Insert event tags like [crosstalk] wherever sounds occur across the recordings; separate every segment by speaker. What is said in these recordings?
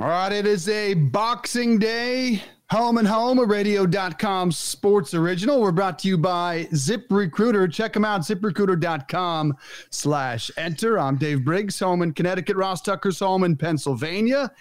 Speaker 1: All right, it is a Boxing Day. Home and Home, a radio.com sports original. We're brought to you by Zip Recruiter. Check them out, ziprecruiter.com slash enter. I'm Dave Briggs, home in Connecticut. Ross Tucker's home in Pennsylvania.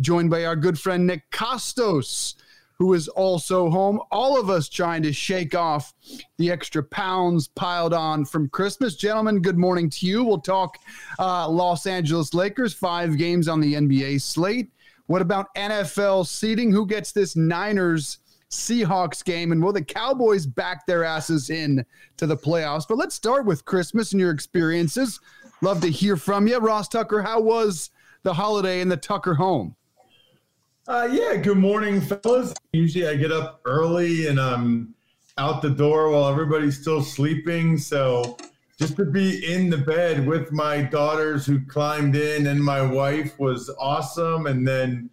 Speaker 1: Joined by our good friend Nick Kostos, who is also home. All of us trying to shake off the extra pounds piled on from Christmas. Gentlemen, good morning to you. We'll talk uh, Los Angeles Lakers, five games on the NBA slate. What about NFL seeding? Who gets this Niners Seahawks game? And will the Cowboys back their asses in to the playoffs? But let's start with Christmas and your experiences. Love to hear from you. Ross Tucker, how was the holiday in the Tucker home?
Speaker 2: Uh, yeah, good morning, fellas. Usually I get up early and I'm out the door while everybody's still sleeping. So just to be in the bed with my daughters who climbed in and my wife was awesome. And then,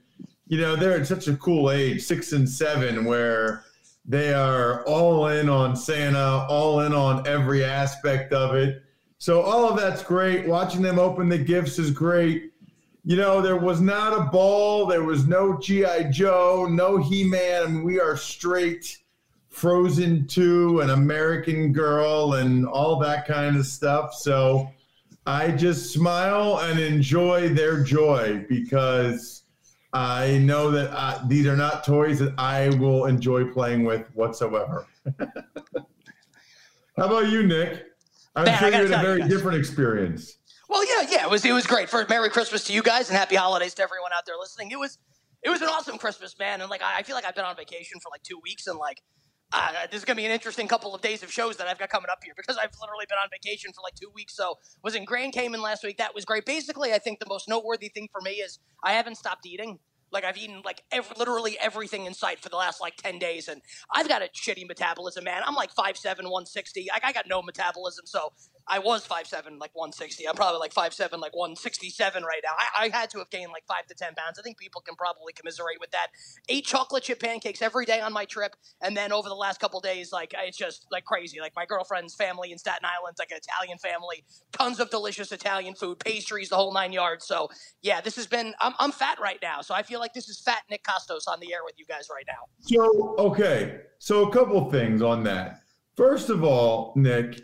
Speaker 2: you know, they're at such a cool age, six and seven, where they are all in on Santa, all in on every aspect of it. So all of that's great. Watching them open the gifts is great. You know, there was not a ball, there was no G.I. Joe, no He Man. I mean, we are straight Frozen 2 and American Girl and all that kind of stuff. So I just smile and enjoy their joy because I know that uh, these are not toys that I will enjoy playing with whatsoever. [laughs] How about you, Nick? I'm
Speaker 3: Man,
Speaker 2: sure you had a very different experience.
Speaker 3: Well, yeah, yeah, it was it was great. For Merry Christmas to you guys and Happy Holidays to everyone out there listening. It was it was an awesome Christmas, man. And like I, I feel like I've been on vacation for like two weeks, and like uh, this is gonna be an interesting couple of days of shows that I've got coming up here because I've literally been on vacation for like two weeks. So was in Grand Cayman last week. That was great. Basically, I think the most noteworthy thing for me is I haven't stopped eating. Like I've eaten like ev- literally everything in sight for the last like ten days, and I've got a shitty metabolism, man. I'm like 5'7", 160. Like I got no metabolism, so I was five seven, like 160. I'm probably like five seven, like 167 right now. I, I had to have gained like 5 to 10 pounds. I think people can probably commiserate with that. Ate chocolate chip pancakes every day on my trip. And then over the last couple days, like it's just like crazy. Like my girlfriend's family in Staten Island, like an Italian family. Tons of delicious Italian food, pastries, the whole nine yards. So yeah, this has been, I'm, I'm fat right now. So I feel like this is fat Nick Kostos on the air with you guys right now.
Speaker 2: So, okay. So, a couple things on that. First of all, Nick,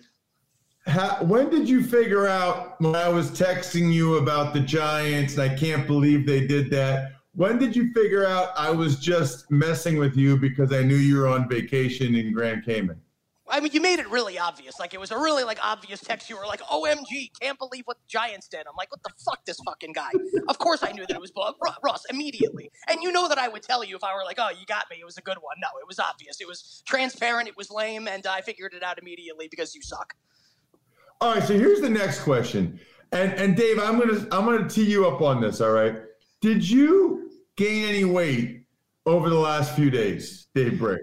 Speaker 2: how, when did you figure out when I was texting you about the Giants and I can't believe they did that? When did you figure out I was just messing with you because I knew you were on vacation in Grand Cayman?
Speaker 3: I mean, you made it really obvious. Like it was a really like obvious text. You were like, "OMG, can't believe what the Giants did." I'm like, "What the fuck, this fucking guy?" [laughs] of course, I knew that it was Ru- Russ immediately. And you know that I would tell you if I were like, "Oh, you got me. It was a good one." No, it was obvious. It was transparent. It was lame, and I figured it out immediately because you suck.
Speaker 2: All right, so here's the next question. And and Dave, I'm gonna I'm gonna tee you up on this, all right? Did you gain any weight over the last few days, Dave Brigg?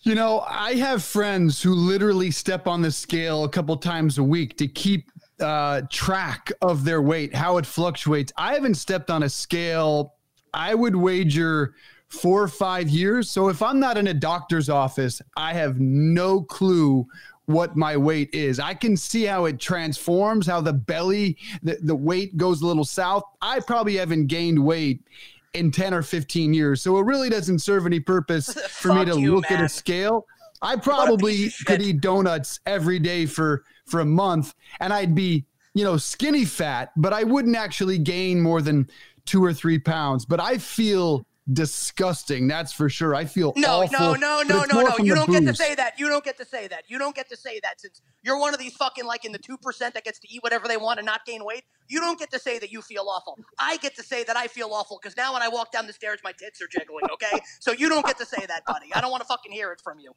Speaker 1: You know, I have friends who literally step on the scale a couple times a week to keep uh, track of their weight, how it fluctuates. I haven't stepped on a scale, I would wager four or five years. So if I'm not in a doctor's office, I have no clue what my weight is. I can see how it transforms, how the belly, the, the weight goes a little south. I probably haven't gained weight in 10 or 15 years. So it really doesn't serve any purpose [laughs] for me to
Speaker 3: you,
Speaker 1: look at a scale. I probably could eat donuts every day for for a month and I'd be, you know, skinny fat, but I wouldn't actually gain more than 2 or 3 pounds, but I feel disgusting, that's for sure. I feel
Speaker 3: No,
Speaker 1: awful,
Speaker 3: no, no,
Speaker 1: but
Speaker 3: no, no, no. You don't get to say that. You don't get to say that. You don't get to say that since you're one of these fucking like in the two percent that gets to eat whatever they want and not gain weight. You don't get to say that you feel awful. I get to say that I feel awful because now when I walk down the stairs, my tits are jiggling. Okay, so you don't get to say that, buddy. I don't want to fucking hear it from you.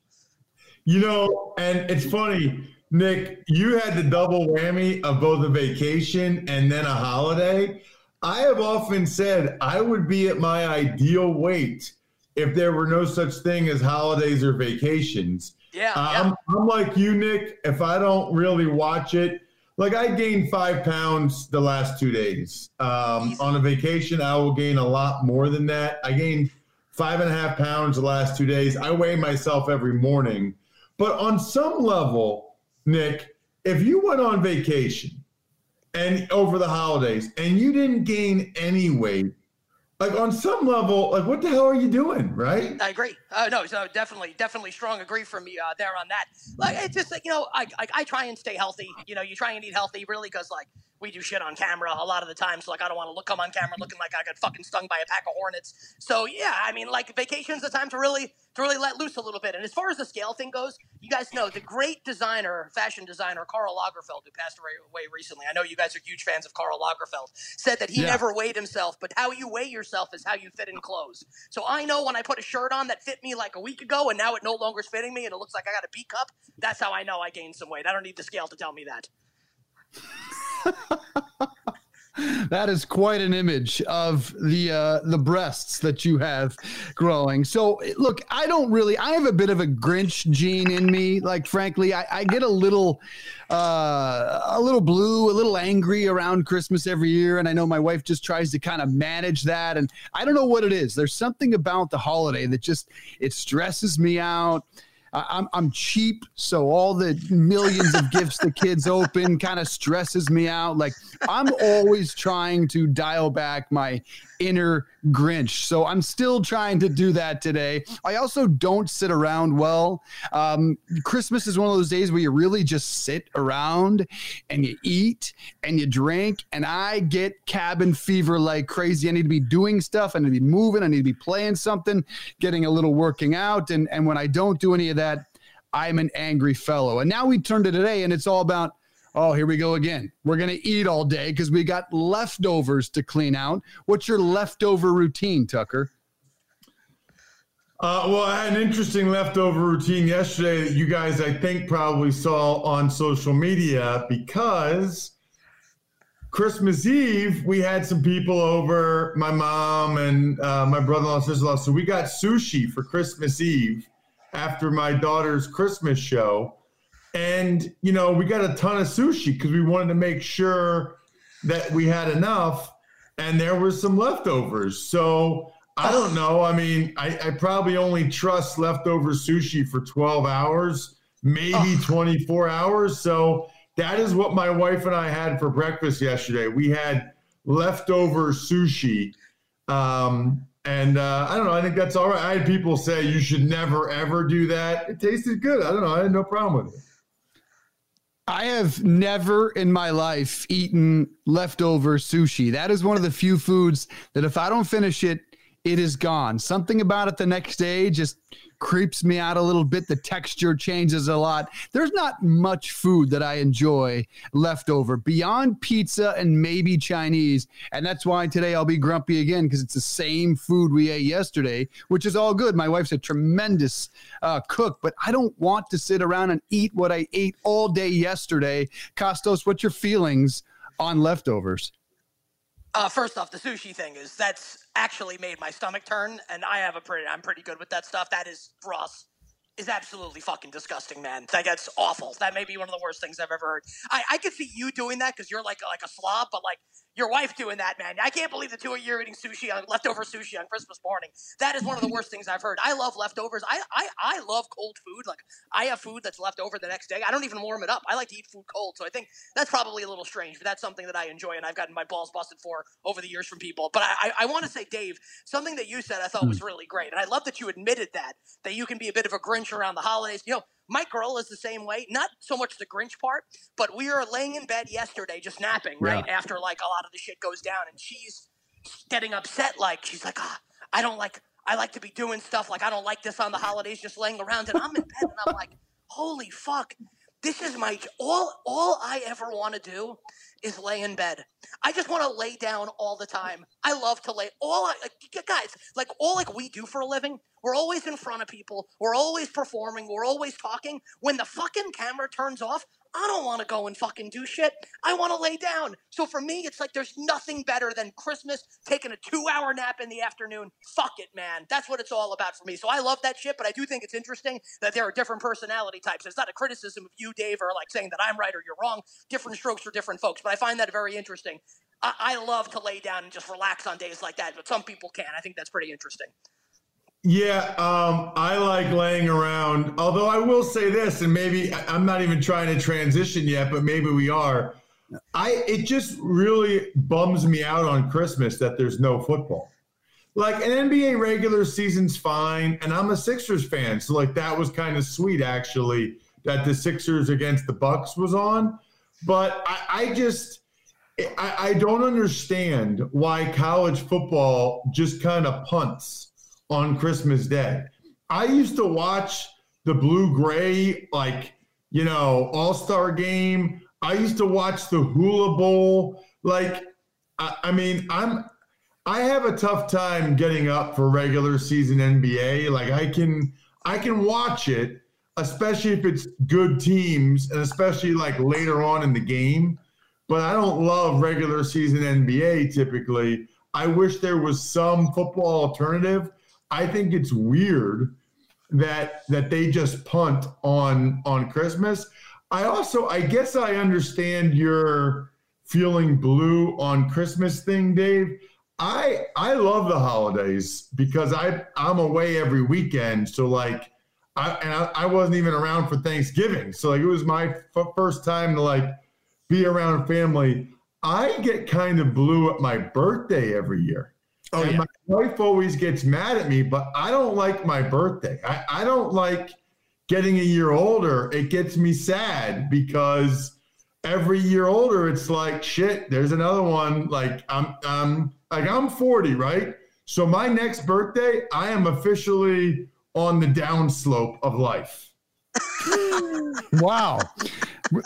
Speaker 2: You know, and it's funny, Nick, you had the double whammy of both a vacation and then a holiday. I have often said I would be at my ideal weight if there were no such thing as holidays or vacations.
Speaker 3: Yeah,
Speaker 2: I'm,
Speaker 3: yeah.
Speaker 2: I'm like you, Nick. If I don't really watch it, like I gained five pounds the last two days. Um, on a vacation, I will gain a lot more than that. I gained five and a half pounds the last two days. I weigh myself every morning. But on some level, Nick, if you went on vacation and over the holidays and you didn't gain any weight, like on some level, like what the hell are you doing, right?
Speaker 3: I agree. Uh, no, so definitely, definitely strong agree from me uh, there on that. Like, it's just like you know, I, I I try and stay healthy. You know, you try and eat healthy, really, because like we do shit on camera a lot of the time. So like, I don't want to look come on camera looking like I got fucking stung by a pack of hornets. So yeah, I mean, like vacation's the time to really to really let loose a little bit. And as far as the scale thing goes, you guys know the great designer, fashion designer Karl Lagerfeld, who passed away, away recently. I know you guys are huge fans of Karl Lagerfeld. Said that he
Speaker 1: Yeah.
Speaker 3: never weighed himself, but how you weigh yourself is how you fit in clothes. So I know when I put a shirt on that fit me like a week ago, and now it no longer is fitting me, and it looks like I got a B cup. That's how I know I gained some weight. I don't need the scale to tell me that. [laughs]
Speaker 1: That is quite an image of the uh, the breasts that you have growing. So look, I don't really. I have a bit of a Grinch gene in me. Like frankly, I, I get a little uh, a little blue, a little angry around Christmas every year, and I know my wife just tries to kind of manage that. And I don't know what it is. There's something about the holiday that just it stresses me out. I'm I'm cheap, so all the millions of gifts the kids open kind of stresses me out. Like I'm always trying to dial back my inner Grinch. So I'm still trying to do that today. I also don't sit around well. Um, Christmas is one of those days where you really just sit around and you eat and you drink. And I get cabin fever like crazy. I need to be doing stuff. I need to be moving. I need to be playing something, getting a little working out. And, and when I don't do any of that, I'm an angry fellow. And now we turn to today and it's all about Oh, here we go again. We're going to eat all day because we got leftovers to clean out. What's your leftover routine, Tucker?
Speaker 2: Uh, well, I had an interesting leftover routine yesterday that you guys, I think, probably saw on social media because Christmas Eve, we had some people over, my mom and uh, my brother in law, sister in law. So we got sushi for Christmas Eve after my daughter's Christmas show. And, you know, we got a ton of sushi because we wanted to make sure that we had enough and there was some leftovers. So I don't know. I mean, I, I probably only trust leftover sushi for 12 hours, maybe 24 hours. So that is what my wife and I had for breakfast yesterday. We had leftover sushi. Um, and uh, I don't know. I think that's all right. I had people say you should never, ever do that. It tasted good. I don't know. I had no problem with it.
Speaker 1: I have never in my life eaten leftover sushi. That is one of the few foods that if I don't finish it, it is gone. Something about it the next day just creeps me out a little bit. The texture changes a lot. There's not much food that I enjoy leftover beyond pizza and maybe Chinese. And that's why today I'll be grumpy again because it's the same food we ate yesterday, which is all good. My wife's a tremendous uh, cook, but I don't want to sit around and eat what I ate all day yesterday. Kostos, what's your feelings on leftovers?
Speaker 3: Uh, first off, the sushi thing is that's actually made my stomach turn, and I have a pretty, I'm pretty good with that stuff. That is Ross is absolutely fucking disgusting, man. Like that's awful. That may be one of the worst things I've ever heard. I, I could see you doing that because you're like like a slob, but like your wife doing that, man. I can't believe the two of you are eating sushi on leftover sushi on Christmas morning. That is one of the worst things I've heard. I love leftovers. I, I I love cold food. Like I have food that's left over the next day. I don't even warm it up. I like to eat food cold. So I think that's probably a little strange, but that's something that I enjoy and I've gotten my balls busted for over the years from people. But I I, I want to say, Dave, something that you said I thought hmm. was really great, and I love that you admitted that that you can be a bit of a Grinch around the holidays. You know, Mike Girl is the same way. Not so much the Grinch part, but we were laying in bed yesterday, just napping, right after like a lot of the shit goes down, and she's getting upset. Like she's like, ah, I don't like. I like to be doing stuff like I don't like this on the holidays, just laying around, and I'm in bed, and I'm like, holy fuck. This is my all. All I ever want to do is lay in bed. I just want to lay down all the time. I love to lay. All like, guys, like all like we do for a living. We're always in front of people. We're always performing. We're always talking. When the fucking camera turns off, I don't want to go and fucking do shit. I want to lay down. So for me, it's like there's nothing better than Christmas, taking a two hour nap in the afternoon. Fuck it, man. That's what it's all about for me. So I love that shit, but I do think it's interesting that there are different personality types. It's not a criticism of you, Dave, or like saying that I'm right or you're wrong. Different strokes for different folks, but I find that very interesting. I, I love to lay down and just relax on days like that, but some people can't. I think that's pretty interesting.
Speaker 2: Yeah, um, I like laying around. Although I will say this, and maybe I'm not even trying to transition yet, but maybe we are. I it just really bums me out on Christmas that there's no football. Like an NBA regular season's fine, and I'm a Sixers fan, so like that was kind of sweet actually that the Sixers against the Bucks was on. But I, I just I, I don't understand why college football just kind of punts on Christmas Day. I used to watch the blue gray, like, you know, all star game. I used to watch the Hula Bowl. Like, I, I, mean, I'm, I have a tough time getting up for regular season NBA. Like, I can, I can watch it, especially if it's good teams and especially like later on in the game. But I don't love regular season NBA typically. I wish there was some football alternative I think it's weird that that they just punt on on Christmas. I also I guess I understand your feeling blue on Christmas thing, Dave. I I love the holidays because I I'm away every weekend, so like I and I, I wasn't even around for Thanksgiving, so like it was my f- first time to like be around family. I get kind of blue at my birthday every year. Oh, and yeah. my wife always gets mad at me, but I don't like my birthday. I, I don't like getting a year older. It gets me sad because every year older, it's like shit. There's another one. Like I'm, I'm like I'm 40, right? So my next birthday, I am officially on the downslope of life. [laughs]
Speaker 1: wow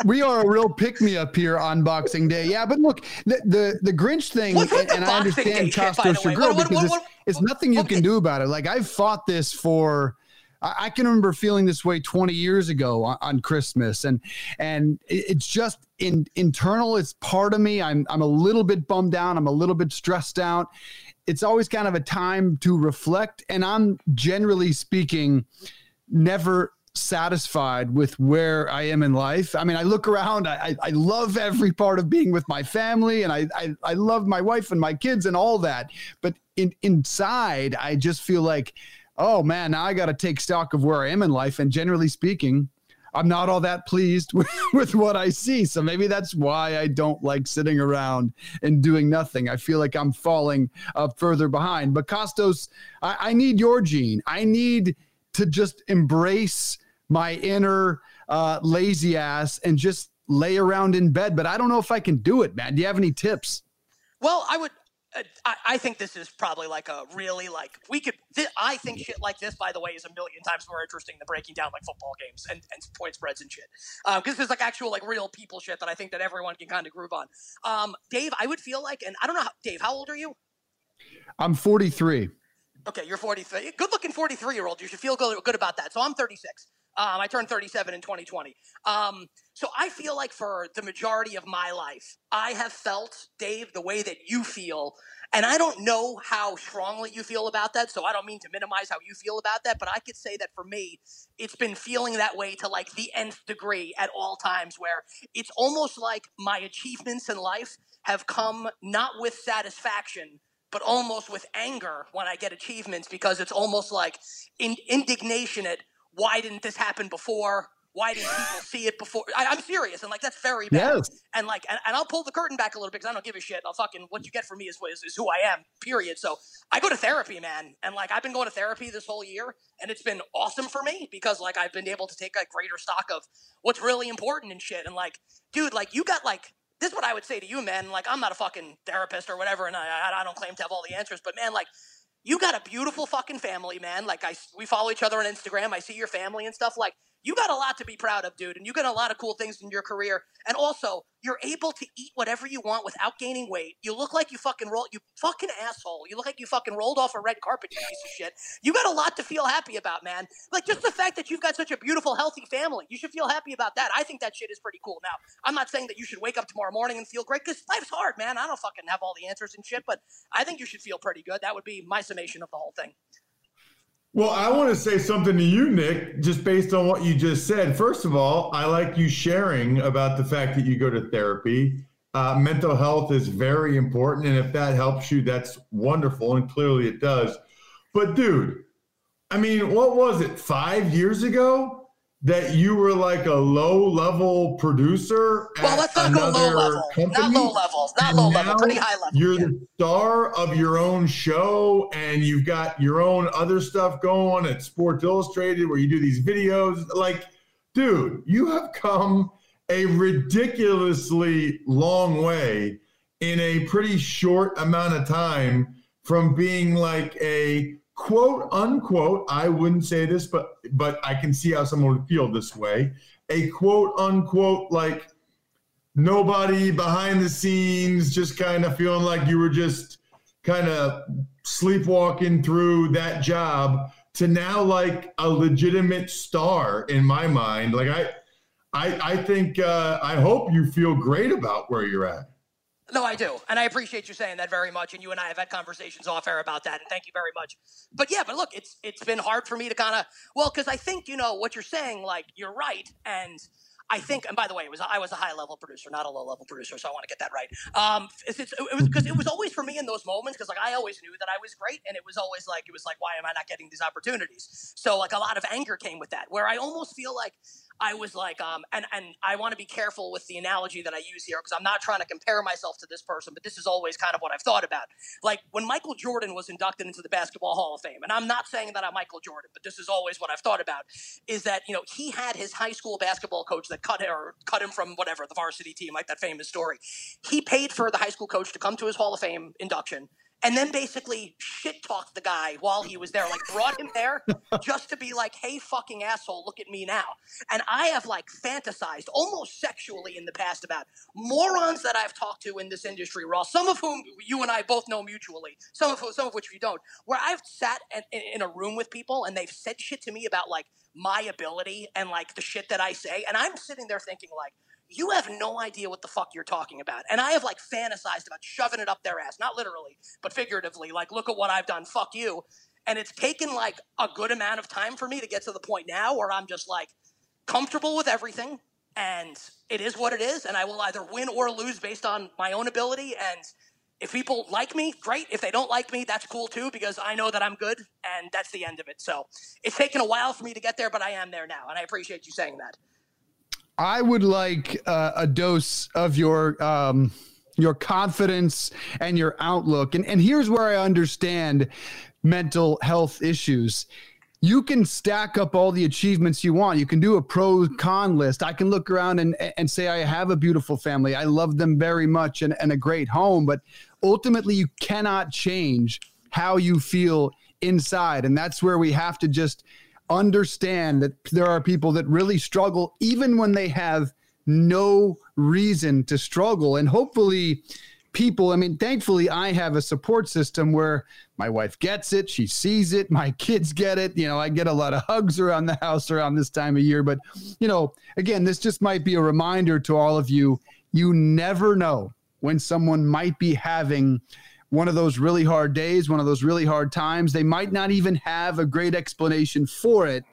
Speaker 1: we are a real pick me up here on Boxing Day. Yeah, but look, the the, the Grinch thing, and, and I understand Costo Chagrin because what, what, it's, it's, nothing you can do about it. Like I've fought this for. I can remember feeling this way 20 years ago on, on Christmas, and and it's just in internal. It's part of me. I'm I'm a little bit bummed down. I'm a little bit stressed out. It's always kind of a time to reflect, and I'm generally speaking never satisfied with where I am in life. I mean, I look around, I, I love every part of being with my family and I, I, I love my wife and my kids and all that. But in, inside, I just feel like, oh man, now I got to take stock of where I am in life. And generally speaking, I'm not all that pleased [laughs] with, with what I see. So maybe that's why I don't like sitting around and doing nothing. I feel like I'm falling uh, further behind. But Kostos, I, I need your gene. I need to just embrace my inner uh, lazy ass and just lay around in bed. But I don't know if I can do it, man. Do you have any tips?
Speaker 3: Well, I would. Uh, I, I, think this is probably like a really like we could. Th- I think shit like this, by the way, is a million times more interesting than breaking down like football games and, and point spreads and shit. Because uh, there's like actual like real people shit that I think that everyone can kind of groove on. Um, Dave, I would feel like, and I don't know, how, Dave, how old are you?
Speaker 1: I'm 43.
Speaker 3: Okay, you're 43. Good looking 43 year old. You should feel good, good about that. So I'm 36. Um, I turned 37 in 2020. Um, so I feel like for the majority of my life, I have felt, Dave, the way that you feel. And I don't know how strongly you feel about that. So I don't mean to minimize how you feel about that. But I could say that for me, it's been feeling that way to like the nth degree at all times, where it's almost like my achievements in life have come not with satisfaction but almost with anger when I get achievements because it's almost like in, indignation at why didn't this happen before? Why didn't people see it before? I, am serious, and like that's very bad. Yes. And like, and, and, I'll pull the curtain back a little bit because I don't give a shit. I'll fucking what you get from me is, is is who I am. Period. So I go to therapy, man, and like I've been going to therapy this whole year, and it's been awesome for me because like I've been able to take a greater stock of what's really important and shit. And like, dude, like you got like this is what I would say to you, man. Like, I'm not a fucking therapist or whatever, and I, I don't claim to have all the answers, but man, like, you got a beautiful fucking family, man. Like, I we follow each other on Instagram. I see your family and stuff. Like, you got a lot to be proud of, dude, and you got a lot of cool things in your career. And also, you're able to eat whatever you want without gaining weight. You look like you fucking roll, you fucking asshole. You look like you fucking rolled off a red carpet, you piece of shit. You got a lot to feel happy about, man. Like just the fact that you've got such a beautiful, healthy family. You should feel happy about that. I think that shit is pretty cool. Now, I'm not saying that you should wake up tomorrow morning and feel great because life's hard, man. I don't fucking have all the answers and shit, but I think you should feel pretty good. That would be my summation of the whole thing.
Speaker 2: Well, I want to say something to you, Nick, just based on what you just said. First of all, I like you sharing about the fact that you go to therapy. Uh, mental health is very important. And if that helps you, that's wonderful. And clearly it does. But, dude, I mean, what was it, five years ago? That you were like a low level producer.
Speaker 3: Well, let's not go low level. Company, not low levels. Not low level. Pretty high level.
Speaker 2: You're yeah. the star of your own show, and you've got your own other stuff going at Sports Illustrated, where you do these videos. Like, dude, you have come a ridiculously long way in a pretty short amount of time from being like a quote unquote, I wouldn't say this, but but I can see how someone would feel this way. A quote unquote like nobody behind the scenes, just kind of feeling like you were just kind of sleepwalking through that job to now like a legitimate star in my mind. Like I I I think uh, I hope you feel great about where you're at.
Speaker 3: No, I do. And I appreciate you saying that very much. And you and I have had conversations off air about that. And thank you very much. But yeah, but look, it's it's been hard for me to kind of well, because I think, you know, what you're saying, like, you're right. And I think, and by the way, it was I was a high level producer, not a low level producer, so I want to get that right. Um, it's, it's, it was because it was always for me in those moments because like I always knew that I was great, and it was always like it was like why am I not getting these opportunities? So like a lot of anger came with that, where I almost feel like I was like, um, and and I want to be careful with the analogy that I use here because I'm not trying to compare myself to this person, but this is always kind of what I've thought about. Like when Michael Jordan was inducted into the Basketball Hall of Fame, and I'm not saying that I'm Michael Jordan, but this is always what I've thought about, is that you know he had his high school basketball coach that cut him or cut him from whatever the varsity team, like that famous story. He paid for the high school coach to come to his Hall of Fame induction and then basically shit talked the guy while he was there, like brought him there [laughs] just to be like, hey, fucking asshole, look at me now. And I have like fantasized almost sexually in the past about morons that I've talked to in this industry, Ross, some of whom you and I both know mutually, some of, whom, some of which we don't, where I've sat in, in a room with people and they've said shit to me about like my ability and like the shit that I say. And I'm sitting there thinking, like, you have no idea what the fuck you're talking about. And I have like fantasized about shoving it up their ass, not literally, but figuratively. Like, look at what I've done. Fuck you. And it's taken like a good amount of time for me to get to the point now where I'm just like comfortable with everything. And it is what it is. And I will either win or lose based on my own ability. And if people like me, great. If they don't like me, that's cool too, because I know that I'm good. And that's the end of it. So it's taken a while for me to get there, but I am there now. And I appreciate you saying that.
Speaker 1: I would like uh, a dose of your um, your confidence and your outlook. And and here's where I understand mental health issues. You can stack up all the achievements you want. You can do a pro con list. I can look around and, and say, I have a beautiful family. I love them very much and, and a great home. But ultimately, you cannot change how you feel inside. And that's where we have to just understand that there are people that really struggle even when they have no reason to struggle. And hopefully, people, I mean, thankfully, I have a support system where my wife gets it, she sees it, my kids get it. You know, I get a lot of hugs around the house around this time of year. But, you know, again, this just might be a reminder to all of you you never know when someone might be having one of those really hard days, one of those really hard times. They might not even have a great explanation for it,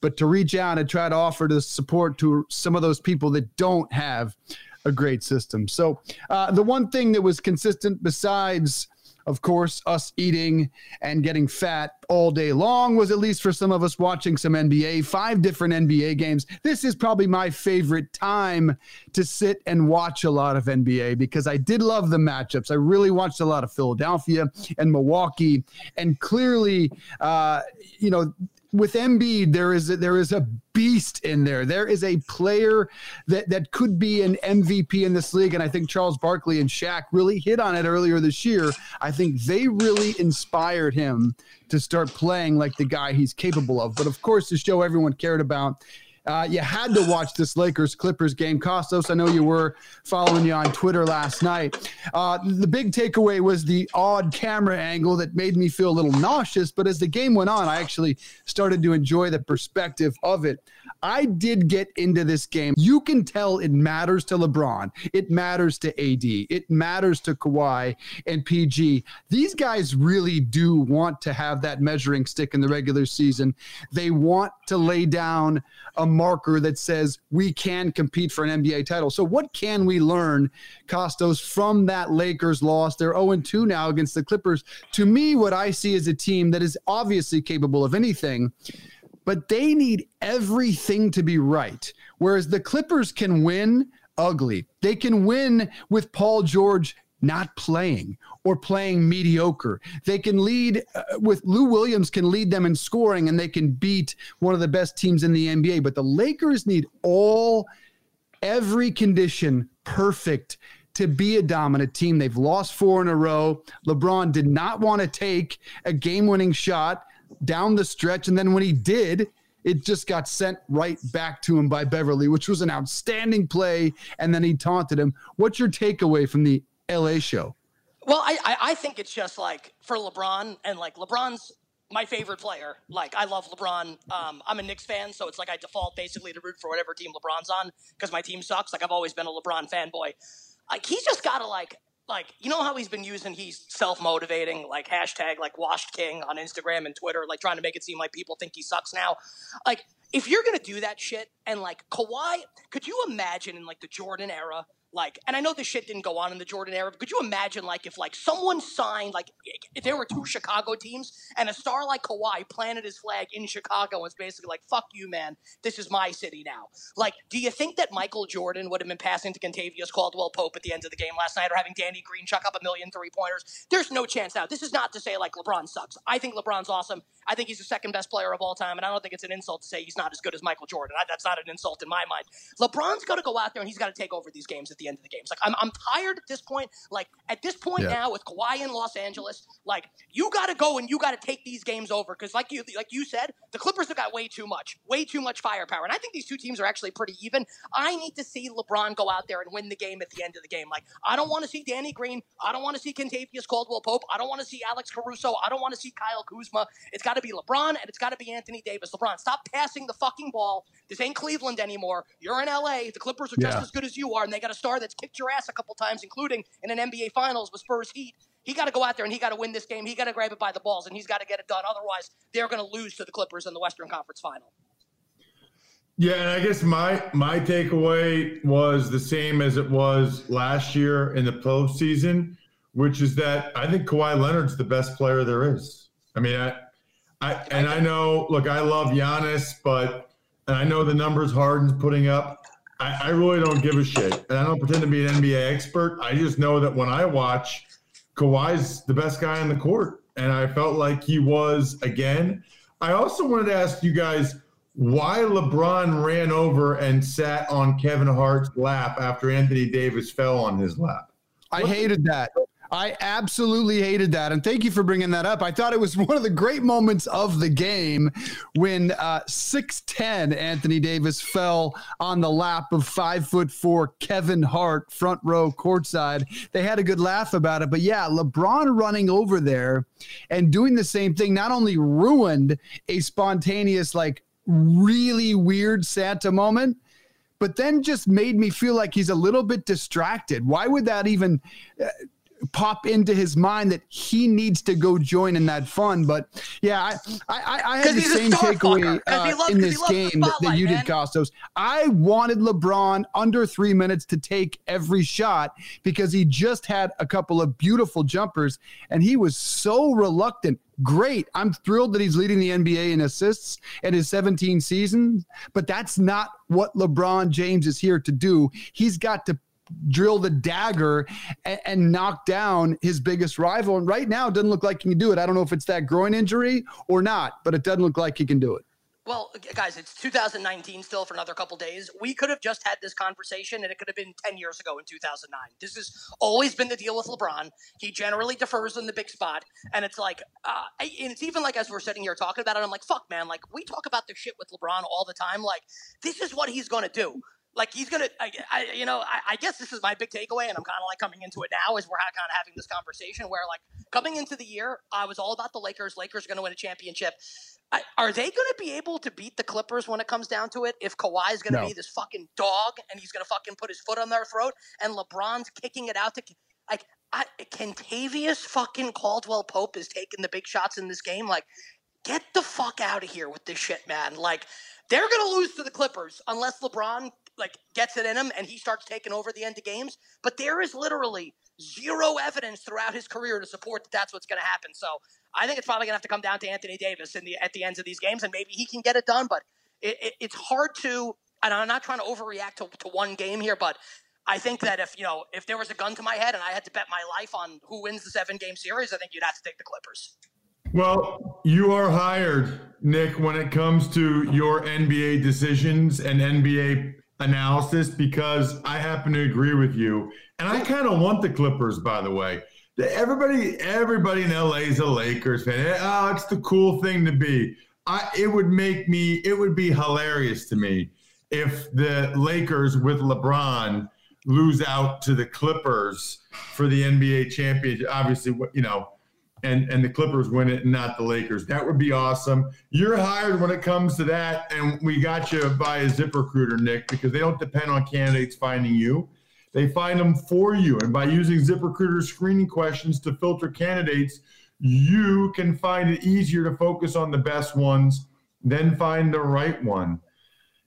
Speaker 1: but to reach out and try to offer the support to some of those people that don't have a great system. So, uh, the one thing that was consistent besides of course, us eating and getting fat all day long was at least for some of us watching some NBA, five different NBA games. This is probably my favorite time to sit and watch a lot of NBA because I did love the matchups. I really watched a lot of Philadelphia and Milwaukee, and clearly, uh, you know, with Embiid, there is a, there is a beast in there. There is a player that that could be an MVP in this league, and I think Charles Barkley and Shaq really hit on it earlier this year. I think they really inspired him to start playing like the guy he's capable of. But of course, the show everyone cared about Uh, you had to watch this Lakers Clippers game. Kostos, I know you were following you on Twitter last night. Uh, the big takeaway was the odd camera angle that made me feel a little nauseous. But as the game went on, I actually started to enjoy the perspective of it. I did get into this game. You can tell it matters to LeBron, it matters to AD, it matters to Kawhi and PG. These guys really do want to have that measuring stick in the regular season. They want to lay down a marker that says we can compete for an NBA title. So, what can we learn, Kostos, from that Lakers loss? They're 0 2 now against the Clippers. To me, what I see is a team that is obviously capable of anything but they need everything to be right. Whereas the Clippers can win ugly. They can win with Paul George not playing or playing mediocre. They can lead uh, with Lou Williams can lead them in scoring and they can beat one of the best teams in the NBA, but the Lakers need all every condition perfect to be a dominant team. They've lost four in a row. LeBron did not want to take a game-winning shot down the stretch. And then when he did, it just got sent right back to him by Beverley, which was an outstanding play. And then he taunted him. What's your takeaway from the LA show?
Speaker 3: Well, I, I think it's just like for LeBron and like LeBron's my favorite player. Like I love LeBron. Um, I'm a Knicks fan, so it's like I default basically to root for whatever team LeBron's on because my team sucks. Like I've always been a LeBron fanboy. Like he's just got to like like you know how he's been using he's self-motivating like hashtag like washed king on instagram and twitter like trying to make it seem like people think he sucks now? Like if you're gonna do that shit and like Kawhi, could you imagine in like the Jordan era like, and I know this shit didn't go on in the Jordan era, but could you imagine, like, if like someone signed, like, if there were two Chicago teams and a star like Kawhi planted his flag in Chicago and was basically like, "Fuck you, man, this is my city now." Like, do you think that Michael Jordan would have been passing to Kentavious Caldwell Pope at the end of the game last night, or having Danny Green chuck up a million three pointers? There's no chance now. This is not to say like LeBron sucks. I think LeBron's awesome. I think he's the second best player of all time, and I don't think it's an insult to say he's not as good as Michael Jordan. I, that's not an insult in my mind. LeBron's going to go out there and he's got to take over these games the end of the games. Like I'm, I'm tired at this point. Like at this point yeah. now with Kawhi in Los Angeles, like you got to go and you got to take these games over because like you like you said, the Clippers have got way too much, way too much firepower, and I think these two teams are actually pretty even. I need to see LeBron go out there and win the game at the end of the game. Like I don't want to see Danny Green, I don't want to see Kentavious Caldwell Pope, I don't want to see Alex Caruso, I don't want to see Kyle Kuzma. It's got to be LeBron and it's got to be Anthony Davis. LeBron, stop passing the fucking ball. This ain't Cleveland anymore. You're in LA. The Clippers are just yeah. as good as you are, and they got a star that's kicked your ass a couple times, including in an NBA Finals with Spurs Heat. He got to go out there and he got to win this game. He got to grab it by the balls, and he's got to get it done. Otherwise, they're going to lose to the Clippers in the Western Conference Final.
Speaker 2: Yeah, and I guess my my takeaway was the same as it was last year in the postseason, which is that I think Kawhi Leonard's the best player there is. I mean, I, I and I know, look, I love Giannis, but and I know the numbers Harden's putting up. I, I really don't give a shit, and I don't pretend to be an NBA expert. I just know that when I watch, Kawhi's the best guy on the court, and I felt like he was again. I also wanted to ask you guys why LeBron ran over and sat on Kevin Hart's lap after Anthony Davis fell on his lap.
Speaker 1: I hated that. I absolutely hated that. And thank you for bringing that up. I thought it was [laughs] one of the great moments of the game when uh, 6'10 Anthony Davis fell on the lap of five foot four Kevin Hart, front row courtside. They had a good laugh about it. But yeah, LeBron running over there and doing the same thing not only ruined a spontaneous, like, really weird Santa moment but then just made me feel like he's a little bit distracted. Why would that even uh, pop into his mind that he needs to go join in that fun. But yeah, I I, I had the same takeaway uh, loves, in this game that, that, you man. did, Kostos. I wanted LeBron under three minutes to take every shot because he just had a couple of beautiful jumpers and he was so reluctant. Great. I'm thrilled that he's leading the NBA in assists in his 17 seasons, but that's not what LeBron James is here to do. He's got to drill the dagger and, and, knock down his biggest rival. And right now, it doesn't look like he can do it. I don't know if it's that groin injury or not, but it doesn't look like he can do it.
Speaker 3: well, guys, it's 2019 still for another couple days. We could have just had this conversation, and it could have been 10 years ago in 2009. This has always been the deal with LeBron. He generally defers in the big spot, and it's like, uh, and it's even like as we're sitting here talking about it, I'm like, fuck, man, like we talk about this shit with LeBron all the time. Like this is what he's going to do like he's gonna, I, I you know, I, I, guess this is my big takeaway, and I'm kind of like coming into it now as we're kind of having this conversation where like coming into the year, I was all about the Lakers. Lakers are to win a championship. I, are they to be able to beat the Clippers when it comes down to it? If Kawhi is going to no. be this fucking dog and he's to fucking put his foot on their throat, and LeBron's kicking it out to like I, Kentavious fucking Caldwell Pope is taking the big shots in this game, like. Get the fuck out of here with this shit, man. Like, they're going to lose to the Clippers unless LeBron like gets it in him and he starts taking over the end of games. But there is literally zero evidence throughout his career to support that that's what's going to happen. So I think it's probably going to have to come down to Anthony Davis in the at the ends of these games, and maybe he can get it done. But it, it, it's hard to. And I'm not trying to overreact to, to one game here, but I think that if you know if there was a gun to my head and I had to bet my life on who wins the seven game series, I think you'd have to take the Clippers.
Speaker 2: Well, you are hired, Nick, when it comes to your NBA decisions and NBA analysis because I happen to agree with you. And I kind of want the Clippers, by the way. Everybody, everybody in LA is a Lakers fan. Oh, it's the cool thing to be. I, it would make me, it would be hilarious to me if the Lakers with LeBron lose out to the Clippers for the NBA championship. Obviously, you know, and and the Clippers win it and not the Lakers. That would be awesome. You're hired when it comes to that, and we got you by a ZipRecruiter, Nick, because they don't depend on candidates finding you. They find them for you, and by using ZipRecruiter screening questions to filter candidates, you can find it easier to focus on the best ones, then find the right one.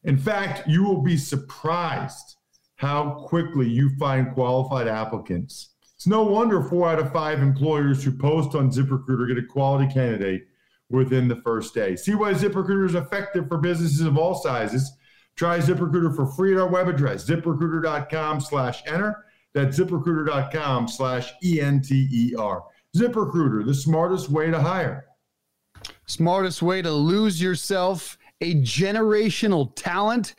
Speaker 2: In fact, you will be surprised how quickly you find qualified applicants. It's no wonder four out of five employers who post on ZipRecruiter get a quality candidate within the first day. See why ZipRecruiter is effective for businesses of all sizes. Try ZipRecruiter for free at our web address, ziprecruiter.com slash enter. That's ziprecruiter.com slash E-N-T-E-R. ZipRecruiter, the smartest way to hire.
Speaker 1: Smartest way to lose yourself. A generational talent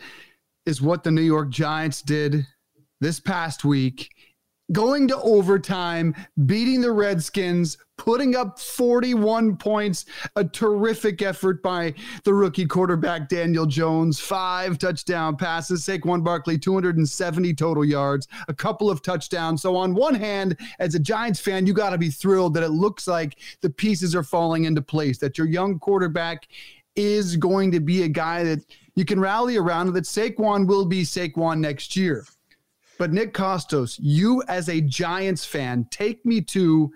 Speaker 1: is what the New York Giants did this past week going to overtime, beating the Redskins, putting up 41 points, a terrific effort by the rookie quarterback Daniel Jones, five touchdown passes, Saquon Barkley 270 total yards, a couple of touchdowns. So on one hand, as a Giants fan, you got to be thrilled that it looks like the pieces are falling into place, that your young quarterback is going to be a guy that you can rally around, that Saquon will be Saquon next year. But Nick Kostos, you as a Giants fan, take me to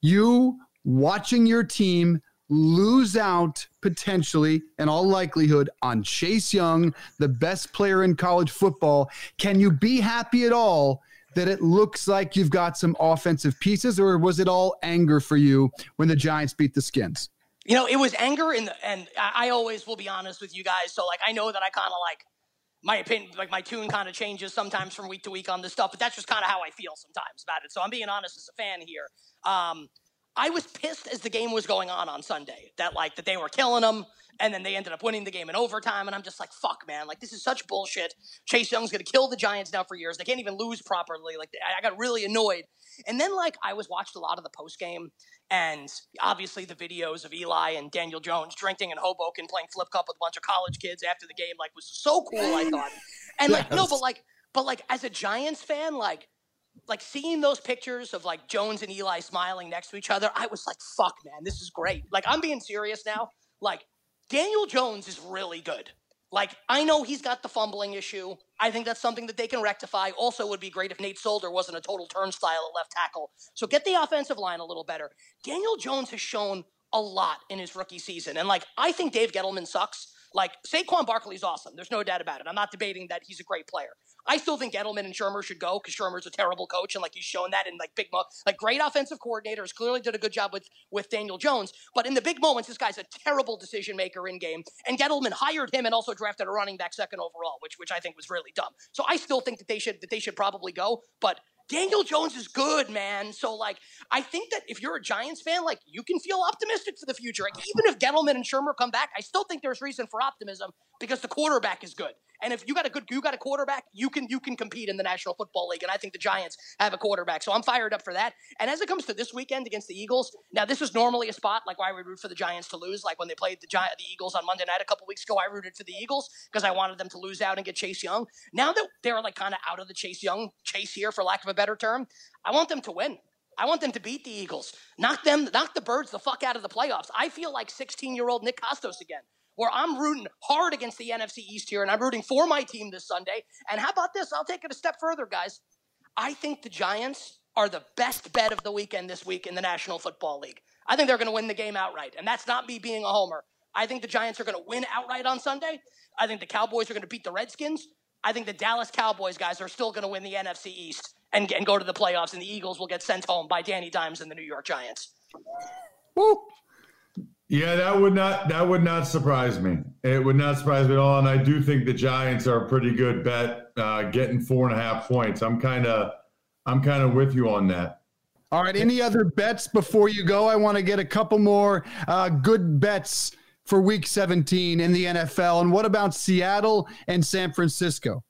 Speaker 1: you watching your team lose out potentially, in all likelihood, on Chase Young, the best player in college football. Can you be happy at all that it looks like you've got some offensive pieces, or was it all anger for you when the Giants beat the Skins?
Speaker 3: You know, it was anger, the, and I always will be honest with you guys. So, like, I know that I kind of like my opinion, like my tune kind of changes sometimes from week to week on this stuff, but that's just kind of how I feel sometimes about it. So I'm being honest as a fan here. Um, I was pissed as the game was going on on Sunday that like that they were killing them and then they ended up winning the game in overtime and I'm just like fuck man like this is such bullshit. Chase Young's going to kill the Giants now for years. They can't even lose properly. Like I got really annoyed. And then like I was watched a lot of the post game and obviously the videos of Eli and Daniel Jones drinking in Hoboken playing flip cup with a bunch of college kids after the game, like was so cool, I thought. And like, no, but like, but like as a Giants fan, like, like seeing those pictures of like Jones and Eli smiling next to each other, I was like, fuck, man, this is great. Like, I'm being serious now. Like, Daniel Jones is really good. Like, I know he's got the fumbling issue. I think that's something that they can rectify. Also, would be great if Nate Solder wasn't a total turnstile at left tackle. So get the offensive line a little better. Daniel Jones has shown a lot in his rookie season. And like, I think Dave Gettleman sucks. Like, Saquon Barkley's awesome. There's no doubt about it. I'm not debating that he's a great player. I still think Gettleman and Shurmur should go because Shurmur's a terrible coach, and like he's shown that in like big mo- like great offensive coordinators. Clearly did a good job with with Daniel Jones, but in the big moments, this guy's a terrible decision maker in game. And Gettleman hired him and also drafted a running back second overall, which which I think was really dumb. So I still think that they should that they should probably go, but Daniel Jones is good, man. So like, I think that if you're a Giants fan, like you can feel optimistic for the future. Like even if Gettleman and Shurmur come back, I still think there's reason for optimism because the quarterback is good. And if you got a good, you got a quarterback, you can you can compete in the National Football League. And I think the Giants have a quarterback, so I'm fired up for that. And as it comes to this weekend against the Eagles, now this is normally a spot like why we root for the Giants to lose. Like when they played the Gi- the Eagles on Monday night a couple weeks ago, I rooted for the Eagles because I wanted them to lose out and get Chase Young. Now that they're like kind of out of the Chase Young chase here, for lack of a better term, I want them to win. I want them to beat the Eagles. Knock them, knock the birds the fuck out of the playoffs. I feel like 16 year old Nick Kostos again, where I'm rooting hard against the NFC East here, and I'm rooting for my team this Sunday. And how about this? I'll take it a step further, guys. I think the Giants are the best bet of the weekend this week in the National Football League. I think they're going to win the game outright, and that's not me being a homer. I think the Giants are going to win outright on Sunday. I think the Cowboys are going to beat the Redskins. I think the Dallas Cowboys guys are still going to win the NFC East and, and go to the playoffs, and the Eagles will get sent home by Danny Dimes and the New York Giants.
Speaker 1: Woo.
Speaker 2: Yeah, that would not that would not surprise me. It would not surprise me at all. And I do think the Giants are a pretty good bet, uh, getting four and a half points. I'm kind of I'm kind of with you on that.
Speaker 1: All right. Any other bets before you go? I want to get a couple more uh, good bets for Week 17 in the NFL. And what about Seattle and San Francisco?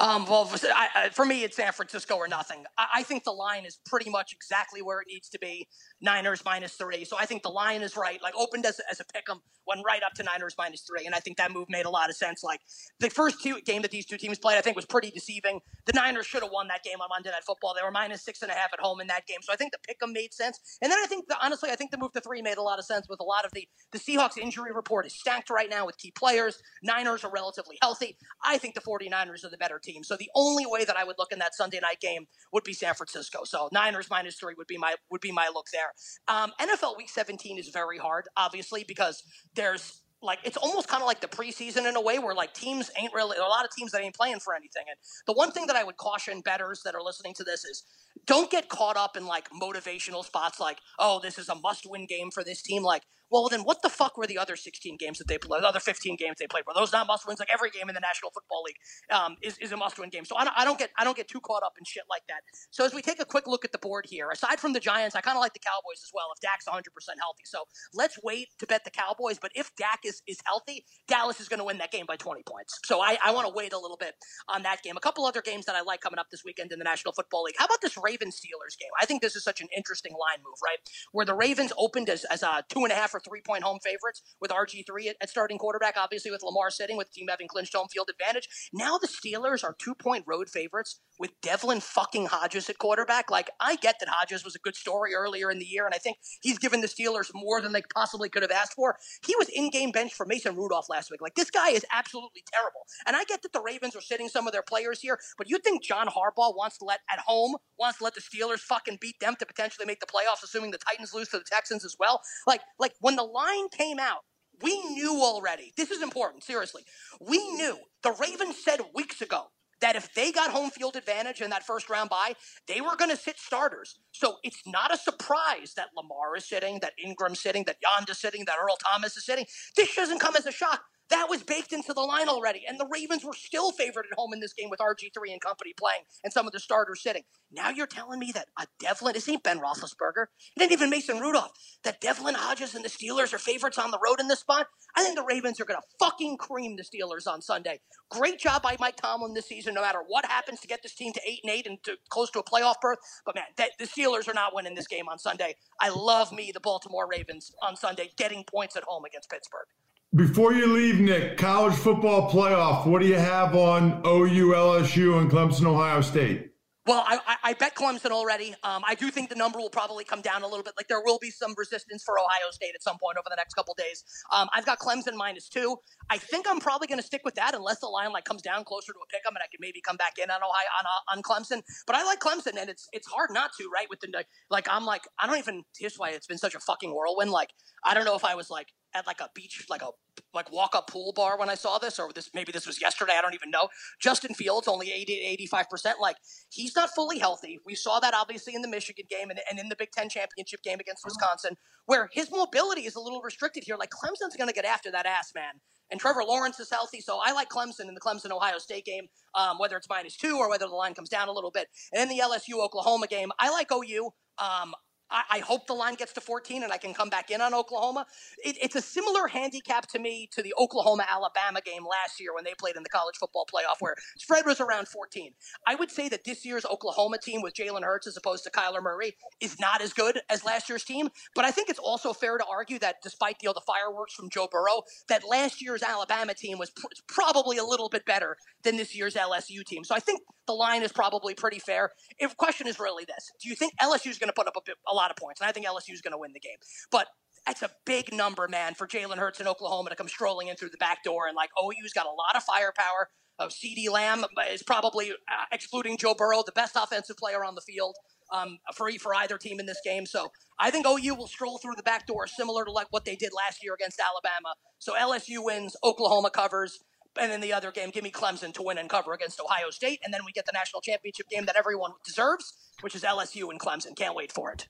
Speaker 3: Um, well, for, I, I, for me, it's San Francisco or nothing. I, I, think the line is pretty much exactly where it needs to be. Niners minus three. So I think the line is right. Like opened as, as a pick 'em, went right up to Niners minus three, and I think that move made a lot of sense. Like the first two game that these two teams played, I think was pretty deceiving. The Niners should have won that game on Monday Night Football. They were minus six and a half at home in that game, so I think the pick 'em made sense. And then I think, the, honestly, I think the move to three made a lot of sense with a lot of the the Seahawks injury report is stacked right now with key players. Niners are relatively healthy. I think the 49ers are the better team. So the only way that I would look in that Sunday night game would be San Francisco. So Niners minus three would be my would be my look there. Um, NFL Week 17 is very hard, obviously, because there's like it's almost kind of like the preseason in a way where like teams ain't really a lot of teams that ain't playing for anything. And the one thing that I would caution betters that are listening to this is don't get caught up in like motivational spots like, oh, this is a must win game for this team. Like, well, then what the fuck were the other 16 games that they played, the other 15 games they played? Were those not must wins? Like every game in the National Football League um, is, is a must win game. So I don't, I don't get I don't get too caught up in shit like that. So as we take a quick look at the board here, aside from the Giants, I kind of like the Cowboys as well. If Dak's 100 percent healthy, so let's wait to bet the Cowboys. But if Dak is is healthy, Dallas is going to win that game by 20 points. So I, I want to wait a little bit on that game. A couple other games that I like coming up this weekend in the National Football League. How about this Ravens Steelers game? I think this is such an interesting line move, right? Where the Ravens opened as, as a two and a half or three point home favorites with RG3 at, at starting quarterback, obviously with Lamar sitting, with the team having clinched home field advantage. Now the Steelers are two point road favorites with Devlin fucking Hodges at quarterback. Like, I get that Hodges was a good story earlier in the year, and I think he's given the Steelers more than they possibly could have asked for. He was in game bench for Mason Rudolph last week. Like, this guy is absolutely terrible. And I get that the Ravens are sitting some of their players here, but you think John Harbaugh wants to let, at home, wants to let the Steelers fucking beat them to potentially make the playoffs, assuming the Titans lose to the Texans as well? Like, like when the line came out, we knew already. This is important, seriously. We knew. The Ravens said weeks ago that if they got home field advantage in that first round bye, they were going to sit starters. So it's not a surprise that Lamar is sitting, that Ingram's sitting, that Yanda's sitting, that Earl Thomas is sitting. This doesn't come as a shock. That was baked into the line already. And the Ravens were still favored at home in this game with RG3 and company playing and some of the starters sitting. Now you're telling me that a Devlin, this ain't Ben Roethlisberger, it ain't even Mason Rudolph, that Devlin Hodges and the Steelers are favorites on the road in this spot? I think the Ravens are going to fucking cream the Steelers on Sunday. Great job by Mike Tomlin this season, no matter what happens to get this team to 8 and 8 and to close to a playoff berth. But man, that, the Steelers are not winning this game on Sunday. I love me, the Baltimore Ravens, on Sunday, getting points at home against Pittsburgh.
Speaker 2: Before you leave, Nick, college football playoff, what do you have on OU, LSU, and Clemson, Ohio State?
Speaker 3: Well, I, I, bet Clemson already. Um, I do think the number will probably come down a little bit. Like there will be some resistance for Ohio State at some point over the next couple days. Um, I've got Clemson minus two. I think I'm probably going to stick with that unless the line like comes down closer to a pick 'em and I can maybe come back in on Ohio on, on Clemson. But I like Clemson and it's it's hard not to right with the like I'm like I don't even here's why it's been such a fucking whirlwind. Like I don't know if I was like at like a beach, like a like walk up pool bar when I saw this, or this maybe this was yesterday. I don't even know. Justin Fields only 80 85 percent. Like he's not fully healthy. We saw that obviously in the Michigan game and, and in the Big Ten championship game against Wisconsin, where his mobility is a little restricted here. Like Clemson's going to get after that ass man and Trevor Lawrence is healthy. So I like Clemson in the Clemson Ohio State game, um, whether it's minus two or whether the line comes down a little bit. And in the LSU Oklahoma game, I like OU. Um, I, I, hope the line gets to 14 and I can come back in on Oklahoma. It, it's a similar handicap to me to the Oklahoma Alabama game last year when they played in the college football playoff, where spread was around 14. I would say that this year's Oklahoma team with Jalen Hurts as opposed to Kyler Murray is not as good as last year's team. But I think it's also fair to argue that despite you know, the fireworks from Joe Burrow, that last year's Alabama team was pr- probably a little bit better than this year's LSU team. So I think the line is probably pretty fair. If question is really this, do you think LSU is going to put up a, bit, a lot of points? And I think LSU is going to win the game. But that's a big number, man, for Jalen Hurts in Oklahoma to come strolling in through the back door. And like OU's got a lot of firepower. Uh, CeeDee Lamb is probably, uh, excluding Joe Burrow, the best offensive player on the field um, for for either team in this game. So I think OU will stroll through the back door, similar to like what they did last year against Alabama. So LSU wins, Oklahoma covers and then the other game, give me Clemson to win and cover against Ohio State, and then we get the national championship game that everyone deserves, which is LSU and Clemson. Can't wait for it.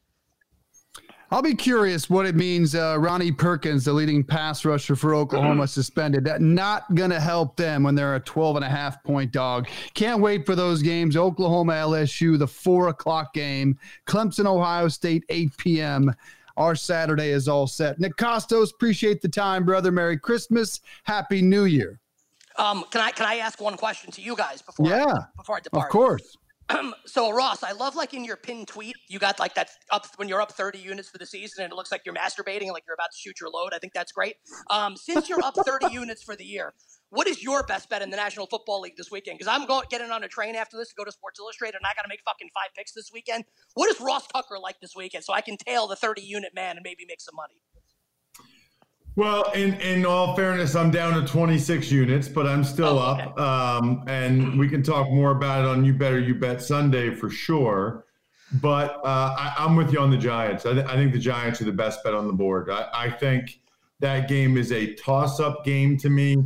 Speaker 1: I'll be curious what it means. Uh, Ronnie Perkins, the leading pass rusher for Oklahoma, [clears throat] suspended. That not going to help them when they're a 12 and a half point dog. Can't wait for those games. Oklahoma, LSU, the four o'clock game. Clemson, Ohio State, 8 p.m. Our Saturday is all set. Nick Kostos, appreciate the time, brother. Merry Christmas. Happy New Year.
Speaker 3: Um, can I can I ask one question to you guys before
Speaker 1: yeah,
Speaker 3: I, before I depart?
Speaker 1: Of course. [clears throat]
Speaker 3: so Ross, I love like in your pin tweet, you got like that up when you're up 30 units for the season, and it looks like you're masturbating, like you're about to shoot your load. I think that's great. Um, since you're up 30 [laughs] units for the year, what is your best bet in the National Football League this weekend? Because I'm going getting on a train after this to go to Sports Illustrated, and I got to make fucking five picks this weekend. What is Ross Tucker like this weekend, so I can tail the 30 unit man and maybe make some money?
Speaker 2: Well, in in all fairness, I'm down to 26 units, but I'm still oh, okay. up. Um, and we can talk more about it on You Better You Bet Sunday for sure. But uh, I, am with you on the Giants. I, th- I, think the Giants are the best bet on the board. I, I think that game is a toss-up game to me.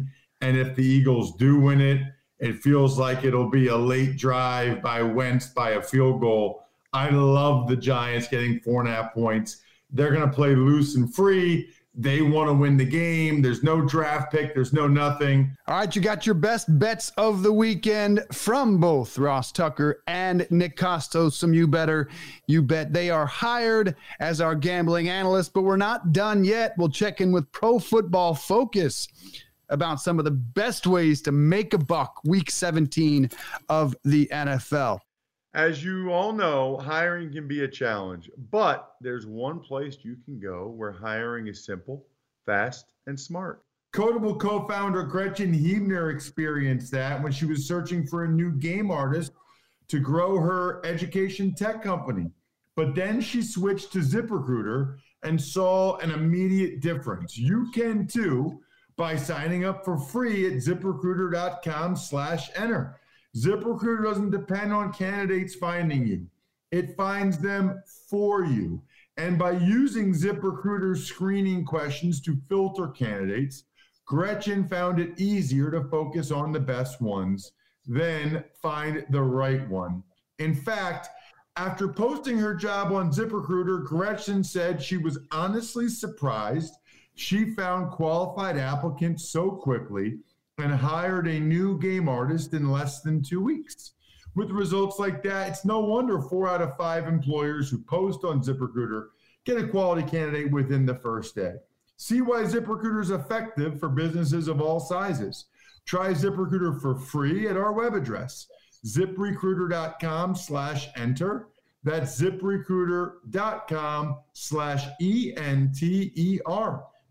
Speaker 2: And if the Eagles do win it, it feels like it'll be a late drive by Wentz by a field goal. I love the Giants getting four and a half points. They're going to play loose and free they want to win the game. There's no draft pick, there's no nothing.
Speaker 1: All right, you got your best bets of the weekend from both Ross Tucker and Nick Kostos. Some you better, you bet they are hired as our gambling analyst, but we're not done yet. We'll check in with Pro Football Focus about some of the best ways to make a buck week 17 of the NFL.
Speaker 4: As you all know, hiring can be a challenge, but there's one place you can go where hiring is simple, fast, and smart.
Speaker 2: Kodable co founder Gretchen Huebner experienced that when she was searching for a new game artist to grow her education tech company. But then she switched to ZipRecruiter and saw an immediate difference. You can too by signing up for free at ziprecruiter.com slash enter. ZipRecruiter doesn't depend on candidates finding you, it finds them for you. And by using ZipRecruiter's screening questions to filter candidates, Gretchen found it easier to focus on the best ones than find the right one. In fact, after posting her job on ZipRecruiter, Gretchen said she was honestly surprised she found qualified applicants so quickly and hired a new game artist in less than two weeks. With results like that, it's no wonder four out of five employers who post on ZipRecruiter get a quality candidate within the first day. See why ZipRecruiter is effective for businesses of all sizes. Try ZipRecruiter for free at our web address, ziprecruiter.com slash enter. That's ziprecruiter.com slash E-N-T-E-R.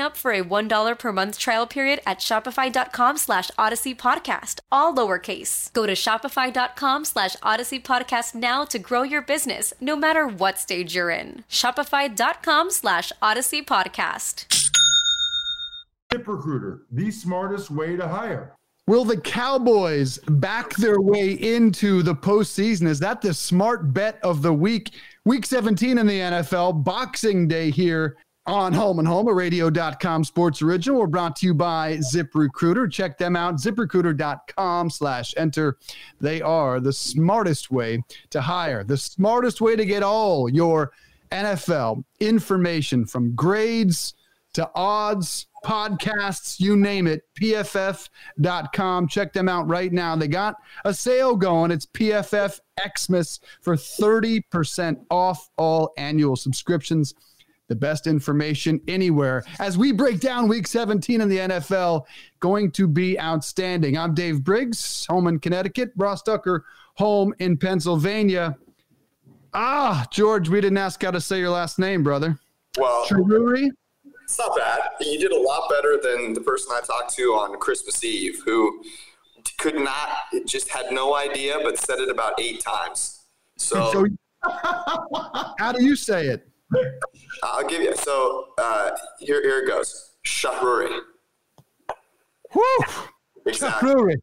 Speaker 5: up for a $1 per month trial period at shopify.com slash odyssey podcast, all lowercase. Go to shopify.com slash odyssey podcast now to grow your business, no matter what stage you're in. Shopify.com slash odyssey podcast.
Speaker 2: ZipRecruiter, the smartest way to hire.
Speaker 1: Will the Cowboys back their way into the postseason? Is that the smart bet of the week? Week 17 in the NFL, Boxing Day here on Home and Home, a radio.com sports original. We're brought to you by ZipRecruiter. Check them out, ziprecruiter.com slash enter. They are the smartest way to hire, the smartest way to get all your NFL information from grades to odds, podcasts, you name it, pff.com. Check them out right now. They got a sale going. It's PFF Xmas for 30% off all annual subscriptions. The best information anywhere. As we break down week 17 in the NFL, going to be outstanding. I'm Dave Briggs, home in Connecticut. Ross Tucker, home in Pennsylvania. Ah, George, we didn't ask how to say your last name, brother.
Speaker 6: Well,
Speaker 1: Cheruri?
Speaker 6: It's not bad. You did a lot better than the person I talked to on Christmas Eve, who could not, just had no idea, but said it about eight times. So,
Speaker 1: so [laughs] how do you say it?
Speaker 6: I'll give you. So uh, here, here it goes. Chahrouri.
Speaker 1: Woo!
Speaker 6: Exactly.
Speaker 1: Chahrouri.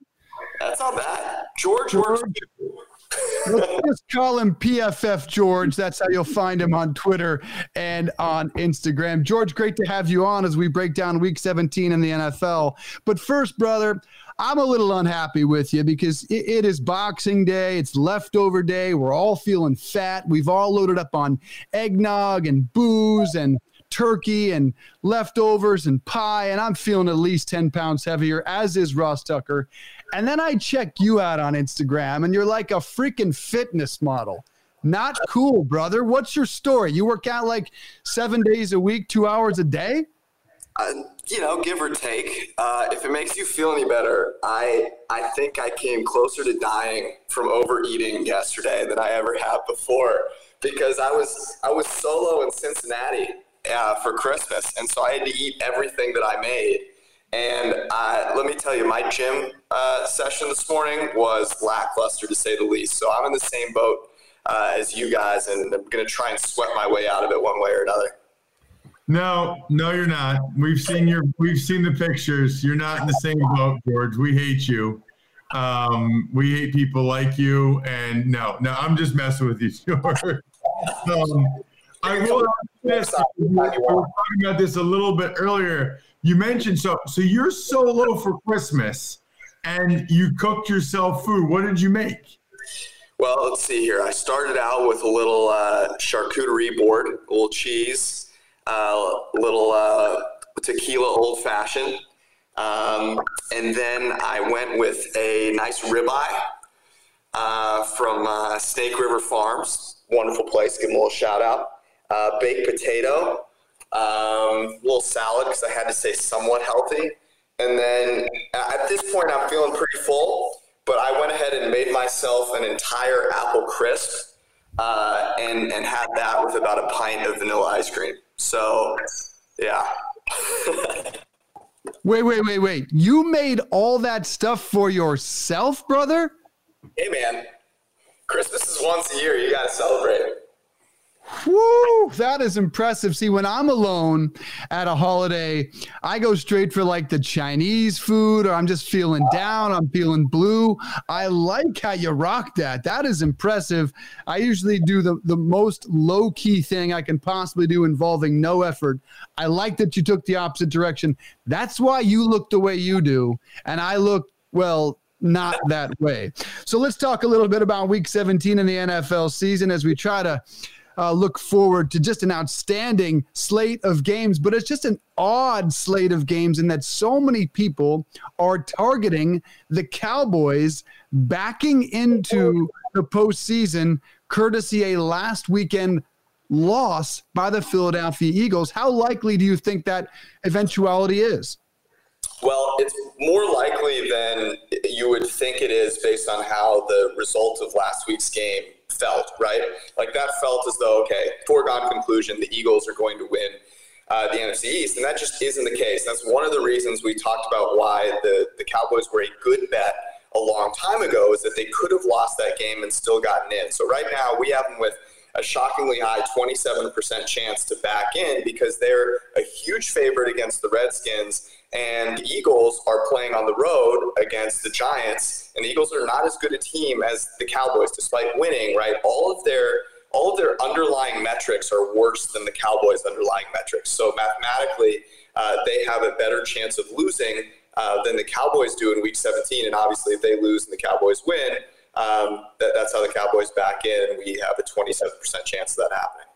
Speaker 6: That's not bad. George works.
Speaker 1: Let's just call him PFF George. That's how you'll find him on Twitter and on Instagram. George, great to have you on as we break down week 17 in the NFL. But first, brother, I'm a little unhappy with you because it, it is Boxing Day. It's leftover day. We're all feeling fat. We've all loaded up on eggnog and booze and turkey and leftovers and pie. And I'm feeling at least 10 pounds heavier, as is Ross Tucker. And then I check you out on Instagram and you're like a freaking fitness model. Not cool, brother. What's your story? You work out like seven days a week, two hours a day?
Speaker 6: Uh, you know, give or take. Uh, if it makes you feel any better, I I think I came closer to dying from overeating yesterday than I ever have before because I was I was solo in Cincinnati uh, for Christmas, and so I had to eat everything that I made. And uh, let me tell you, my gym uh, session this morning was lackluster to say the least. So I'm in the same boat uh, as you guys, and I'm going to try and sweat my way out of it one way or another.
Speaker 2: No, no, you're not. We've seen your, we've seen the pictures. You're not in the same boat, George. We hate you. Um, we hate people like you. And no, no, I'm just messing with you, [laughs] George. Um, I will this. We were talking about this a little bit earlier. You mentioned so so you're solo for Christmas, and you cooked yourself food. What did you make?
Speaker 6: Well, let's see here. I started out with a little uh, charcuterie board, a little cheese, uh, little uh, tequila old fashioned, um, and then I went with a nice ribeye uh, from uh, Snake River Farms. Wonderful place. Give them a little shout out. Uh, baked potato, um, little salad because I had to say somewhat healthy. And then at this point, I'm feeling pretty full, but I went ahead and made myself an entire apple crisp uh, and, and had that with about a pint of vanilla ice cream. So, yeah. [laughs]
Speaker 1: wait, wait, wait, wait. You made all that stuff for yourself, brother?
Speaker 6: Hey, man. Christmas is once a year. You got to celebrate.
Speaker 1: Woo, that is impressive. See, when I'm alone at a holiday, I go straight for like the Chinese food, or I'm just feeling down, I'm feeling blue. I like how you rock that. That is impressive. I usually do the, the most low key thing I can possibly do involving no effort. I like that you took the opposite direction. That's why you look the way you do. And I look, well, not that way. So let's talk a little bit about week 17 in the NFL season as we try to uh, look forward to just an outstanding slate of games, but it's just an odd slate of games in that so many people are targeting the Cowboys backing into the postseason, courtesy a last weekend loss by the Philadelphia Eagles. How likely do you think that eventuality is?
Speaker 6: Well, it's more likely than you would think it is based on how the result of last week's game felt, right? Like that felt as though, okay, foregone conclusion, the Eagles are going to win uh, the NFC East. And that just isn't the case. That's one of the reasons we talked about why the, the Cowboys were a good bet a long time ago is that they could have lost that game and still gotten in. So right now we have them with a shockingly high 27% chance to back in because they're a huge favorite against the Redskins and the Eagles are playing on the road against the Giants, and the Eagles are not as good a team as the Cowboys, despite winning. Right, all of their all of their underlying metrics are worse than the Cowboys' underlying metrics. So mathematically, uh, they have a better chance of losing uh, than the Cowboys do in Week 17. And obviously, if they lose and the Cowboys win, um, that, that's how the Cowboys back in, we have a 27% chance of that happening.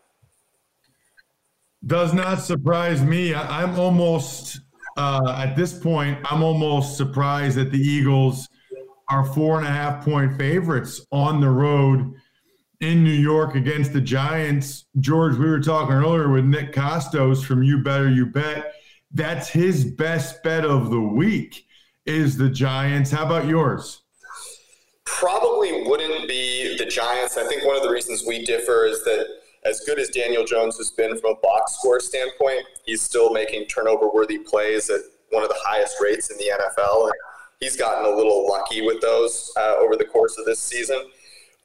Speaker 2: Does not surprise me. I'm almost uh, at this point, I'm almost surprised that the Eagles are four and a half point favorites on the road in New York against the Giants. George, we were talking earlier with Nick Kostos from You Better You Bet. That's his best bet of the week is the Giants. How about yours?
Speaker 6: Probably wouldn't be the Giants. I think one of the reasons we differ is that as good as Daniel Jones has been from a box score standpoint, he's still making turnover worthy plays at one of the highest rates in the NFL. And he's gotten a little lucky with those uh, over the course of this season.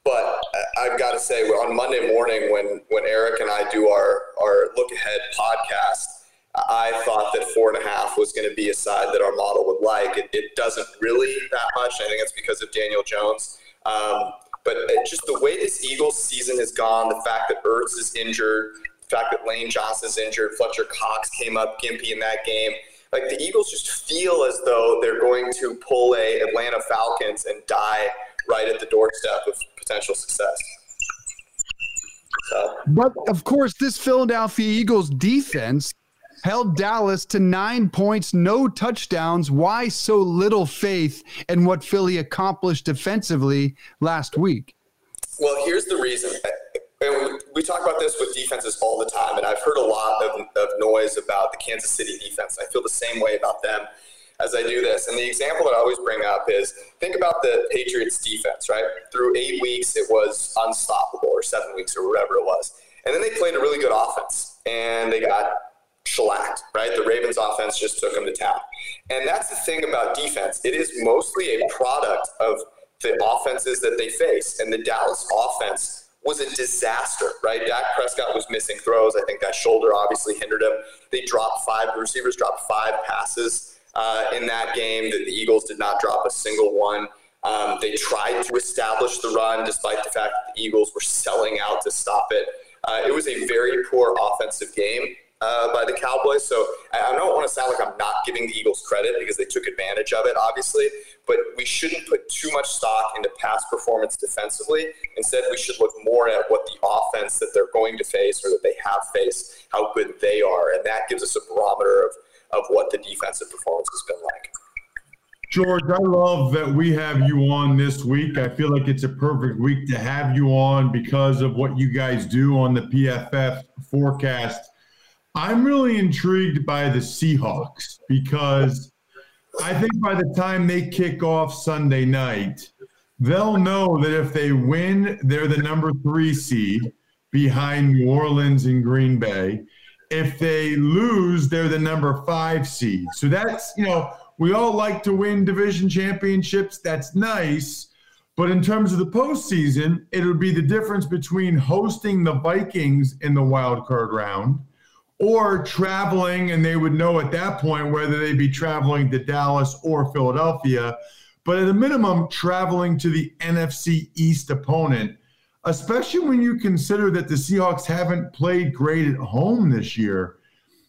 Speaker 6: But I've got to say, on Monday morning, when, when Eric and I do our, our look ahead podcast, I thought that four and a half was going to be a side that our model would like. It, it doesn't really that much. I think it's because of Daniel Jones. Um, but uh, just the way this Eagles season has gone, the fact that Ertz is injured, the fact that Lane Johnson is injured, Fletcher Cox came up gimpy in that game. Like the Eagles just feel as though they're going to pull a Atlanta Falcons and die right at the doorstep of potential success.
Speaker 1: So. But of course, this Philadelphia Eagles defense held Dallas to nine points, no touchdowns. Why so little faith in what Philly accomplished defensively last week?
Speaker 6: Well, here's the reason. And we talk about this with defenses all the time, and I've heard a lot of, of noise about the Kansas City defense. I feel the same way about them as I do this. And the example that I always bring up is think about the Patriots defense, right? Through eight weeks, it was unstoppable, or seven weeks, or whatever it was. And then they played a really good offense, and they got shellacked, right? The Ravens offense just took them to town. And that's the thing about defense. It is mostly a product of the offenses that they face. And the Dallas offense was a disaster, right? Dak Prescott was missing throws. I think that shoulder obviously hindered him. They dropped five, the receivers dropped five passes uh, in that game. The, the Eagles did not drop a single one. Um, they tried to establish the run despite the fact that the Eagles were selling out to stop it. Uh, it was a very poor offensive game uh, by the Cowboys. So I, don't want to sound like I'm not giving the Eagles credit because they took advantage of it, obviously. But we shouldn't put too much stock into past performance defensively. Instead, we should look more at what the offense that they're going to face or that they have faced, how good they are. And that gives us a barometer of, of what the defensive performance has been like.
Speaker 2: George, I love that we have you on this week. I feel like it's a perfect week to have you on because of what you guys do on the PFF forecast I'm really intrigued by the Seahawks because I think by the time they kick off Sunday night, they'll know that if they win, they're the number three seed behind New Orleans and Green Bay. If they lose, they're the number five seed. So that's, you know, we all like to win division championships. That's nice. But in terms of the postseason, it would be the difference between hosting the Vikings in the wild card round or traveling, and they would know at that point whether they'd be traveling to Dallas or Philadelphia. But at a minimum, traveling to the NFC East opponent, especially when you consider that the Seahawks haven't played great at home this year.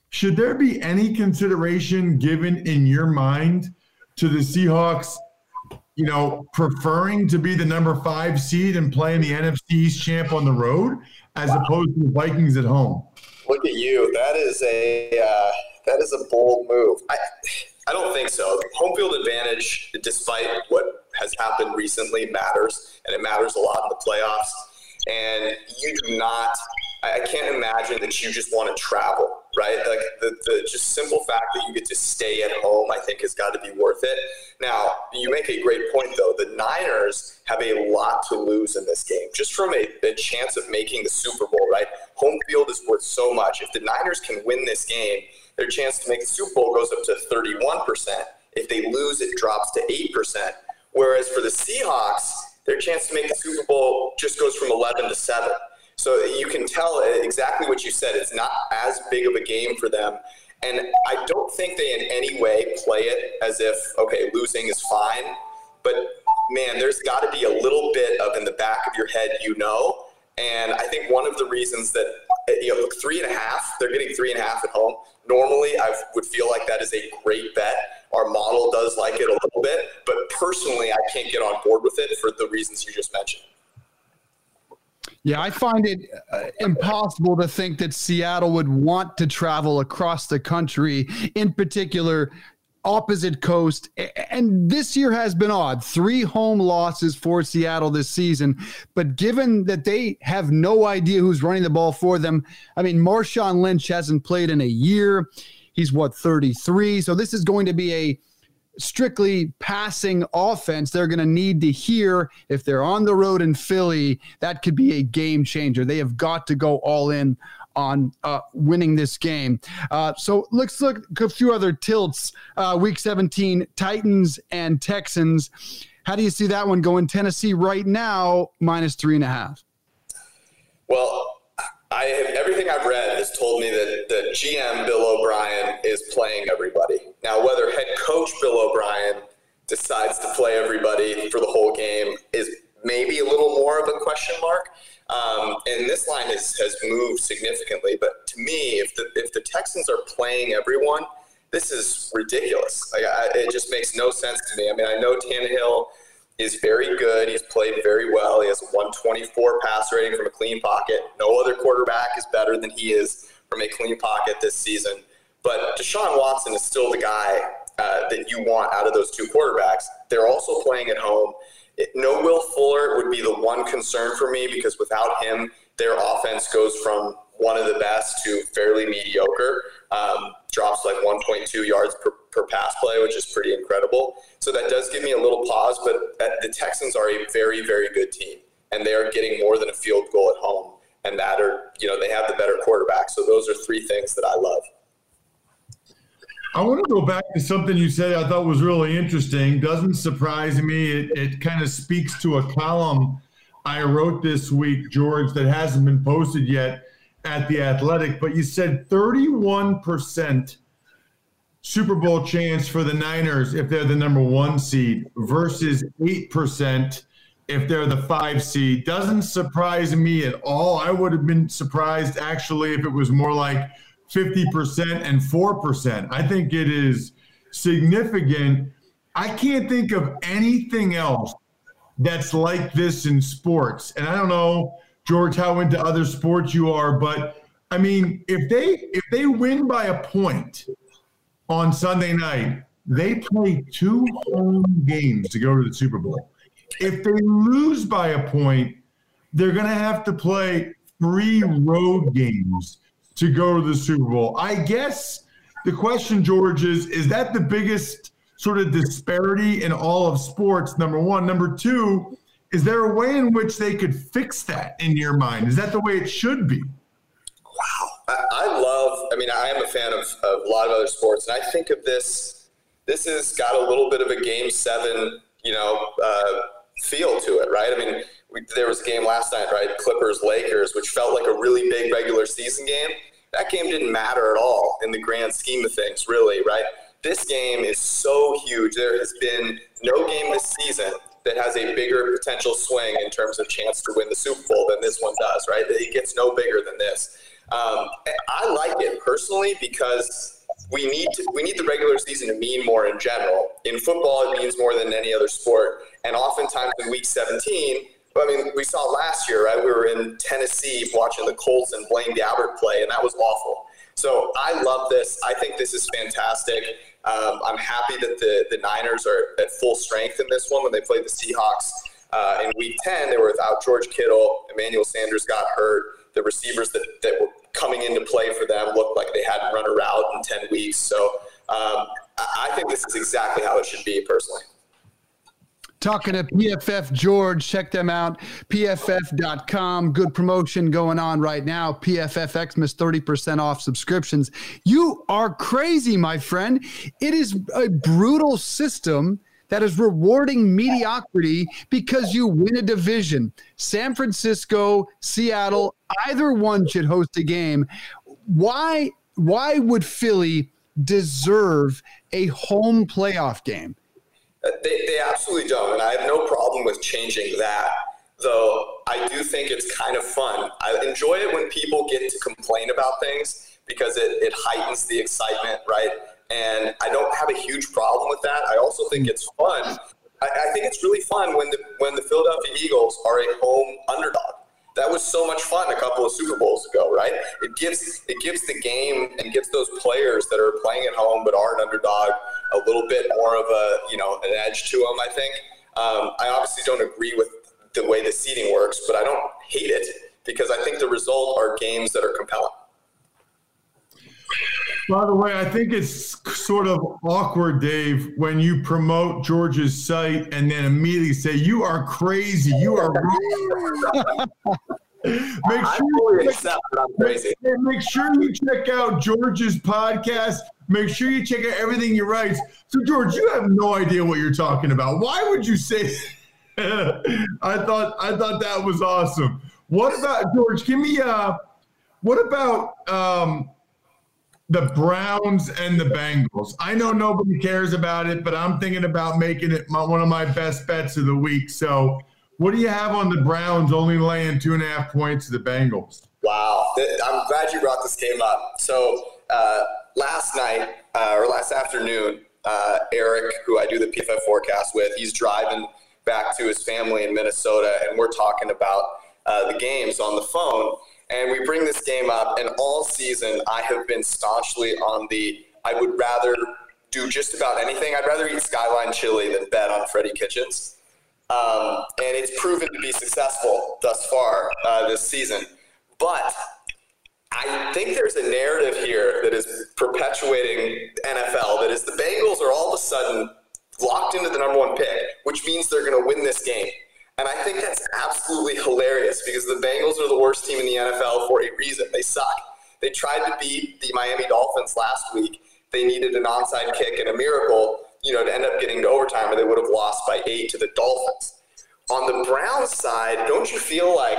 Speaker 2: Should there be any consideration given in your mind to the Seahawks you know, preferring to be the number five seed and playing the NFC East champ on the road as opposed to the Vikings at home?
Speaker 6: Look at you. That is a uh, that is a bold move. I I don't think so. Home field advantage, despite what has happened recently, matters, and it matters a lot in the playoffs. And you do not. I can't imagine that you just want to travel, right? Like the, the just simple fact that you get to stay at home, I think, has got to be worth it. Now, you make a great point, though. The Niners have a lot to lose in this game, just from a, a chance of making the Super Bowl, right? Home field is worth so much. If the Niners can win this game, their chance to make the Super Bowl goes up to 31%. If they lose, it drops to 8%. Whereas for the Seahawks, their chance to make the Super Bowl just goes from 11 to 7. So you can tell exactly what you said. It's not as big of a game for them. And I don't think they in any way play it as if, okay, losing is fine. But man, there's got to be a little bit of in the back of your head, you know. And I think one of the reasons that, eh, you know, three and a half, they're getting three and a half at home. Normally, I would feel like that is a great bet. Our model does like it a little bit. But personally, I can't get on board with it for the reasons you just mentioned.
Speaker 1: Yeah, I find it uh, impossible to think that Seattle would want to travel across the country, in particular, opposite coast. And this year has been odd three home losses for Seattle this season. But given that they have no idea who's running the ball for them, I mean, Marshawn Lynch hasn't played in a year. He's what, 33? So this is going to be a strictly passing offense, they're going to need to hear if they're on the road in Philly, that could be a game changer. They have got to go all in on uh, winning this game. Uh, so let's look a few other tilts. Uh, week 17, Titans and Texans. How do you see that one going? Tennessee right now, minus three and a half.
Speaker 6: Well, I have everything I've read has told me that the GM Bill O'Brien is playing everybody. Now, whether head coach Bill O'Brien decides to play everybody for the whole game is maybe a little more of a question mark. Um, and this line has, has moved significantly. But to me, if the if the Texans are playing everyone, this is ridiculous. Like, I, it just makes no sense to me. I mean, I know Tannehill is very good. He's played very well. He has a 124 pass rating from a clean pocket. No other quarterback is better than he is from a clean pocket this season. But Deshaun Watson is still the guy uh, that you want out of those two quarterbacks. They're also playing at home. It, no Will Fuller would be the one concern for me because without him, their offense goes from one of the best to fairly mediocre. Um, drops like 1.2 yards per, per pass play, which is pretty incredible. So that does give me a little pause, but the Texans are a very, very good team, and they are getting more than a field goal at home. And that are, you know, they have the better quarterback. So those are three things that I love.
Speaker 2: I want to go back to something you said I thought was really interesting. Doesn't surprise me. It, it kind of speaks to a column I wrote this week, George, that hasn't been posted yet at the Athletic. But you said 31% Super Bowl chance for the Niners if they're the number one seed versus 8% if they're the five seed. Doesn't surprise me at all. I would have been surprised actually if it was more like 50% and 4%. I think it is significant. I can't think of anything else that's like this in sports. And I don't know, George, how into other sports you are, but I mean, if they if they win by a point, on Sunday night, they play two home games to go to the Super Bowl. If they lose by a point, they're going to have to play three road games to go to the Super Bowl. I guess the question, George, is is that the biggest sort of disparity in all of sports? Number one. Number two, is there a way in which they could fix that in your mind? Is that the way it should be?
Speaker 6: Wow. I, I love, I mean, I am a fan of, of a lot of other sports, and I think of this, this has got a little bit of a game seven, you know, uh, feel to it, right? I mean, we, there was a game last night, right? Clippers Lakers, which felt like a really big regular season game. That game didn't matter at all in the grand scheme of things, really, right? This game is so huge. There has been no game this season that has a bigger potential swing in terms of chance to win the Super Bowl than this one does, right? It gets no bigger than this. Um, I like it personally because we need to we need the regular season to mean more in general. In football, it means more than any other sport, and oftentimes in Week 17. I mean, we saw last year, right? We were in Tennessee watching the Colts and Blaine Gabbert play, and that was awful. So I love this. I think this is fantastic. Um, I'm happy that the, the Niners are at full strength in this one when they played the Seahawks. Uh, in week 10, they were without George Kittle. Emmanuel Sanders got hurt. The receivers that, that were coming into play for them looked like they hadn't run a route in 10 weeks. So um, I think this is exactly how it should be, personally.
Speaker 1: Talking to PFF George, check them out. PFF.com. Good promotion going on right now. PFF Xmas 30% off subscriptions. You are crazy, my friend. It is a brutal system that is rewarding mediocrity because you win a division. San Francisco, Seattle, either one should host a game. Why why would Philly deserve a home playoff game?
Speaker 6: They, they absolutely don't. And I have no problem with changing that. Though I do think it's kind of fun. I enjoy it when people get to complain about things because it, it heightens the excitement, right? And I don't have a huge problem with that. I also think it's fun. I, I think it's really fun when the when the Philadelphia Eagles are a home underdog that was so much fun a couple of Super Bowls ago, right? It gives it gives the game and gives those players that are playing at home but are an underdog a little bit more of a you know an edge to them. I think. Um, I obviously don't agree with the way the seating works, but I don't hate it because I think the result are games that are compelling.
Speaker 4: By the way, I think it's sort of awkward, Dave, when you promote George's site and then immediately say, You are crazy. You are [laughs]
Speaker 6: make sure you check,
Speaker 4: make sure you check out George's podcast. Make sure you check out everything he writes. So, George, you have no idea what you're talking about. Why would you say? [laughs] I thought I thought that was awesome. What about George? Give me uh, what about um, the Browns and the Bengals? I know nobody cares about it, but I'm thinking about making it my, one of my best bets of the week. So, what do you have on the Browns only laying two and a half points to the Bengals?
Speaker 6: Wow, I'm glad you brought this game up. So. Uh, last night uh, or last afternoon, uh, Eric, who I do the PFF forecast with, he's driving back to his family in Minnesota, and we're talking about uh, the games on the phone. And we bring this game up, and all season I have been staunchly on the I would rather do just about anything. I'd rather eat Skyline chili than bet on Freddie Kitchens. Um, and it's proven to be successful thus far uh, this season. But I think there's a narrative here that is perpetuating NFL that is the Bengals are all of a sudden locked into the number one pick, which means they're going to win this game. And I think that's absolutely hilarious because the Bengals are the worst team in the NFL for a reason. They suck. They tried to beat the Miami Dolphins last week. They needed an onside kick and a miracle, you know, to end up getting to overtime, or they would have lost by eight to the Dolphins. On the Browns side, don't you feel like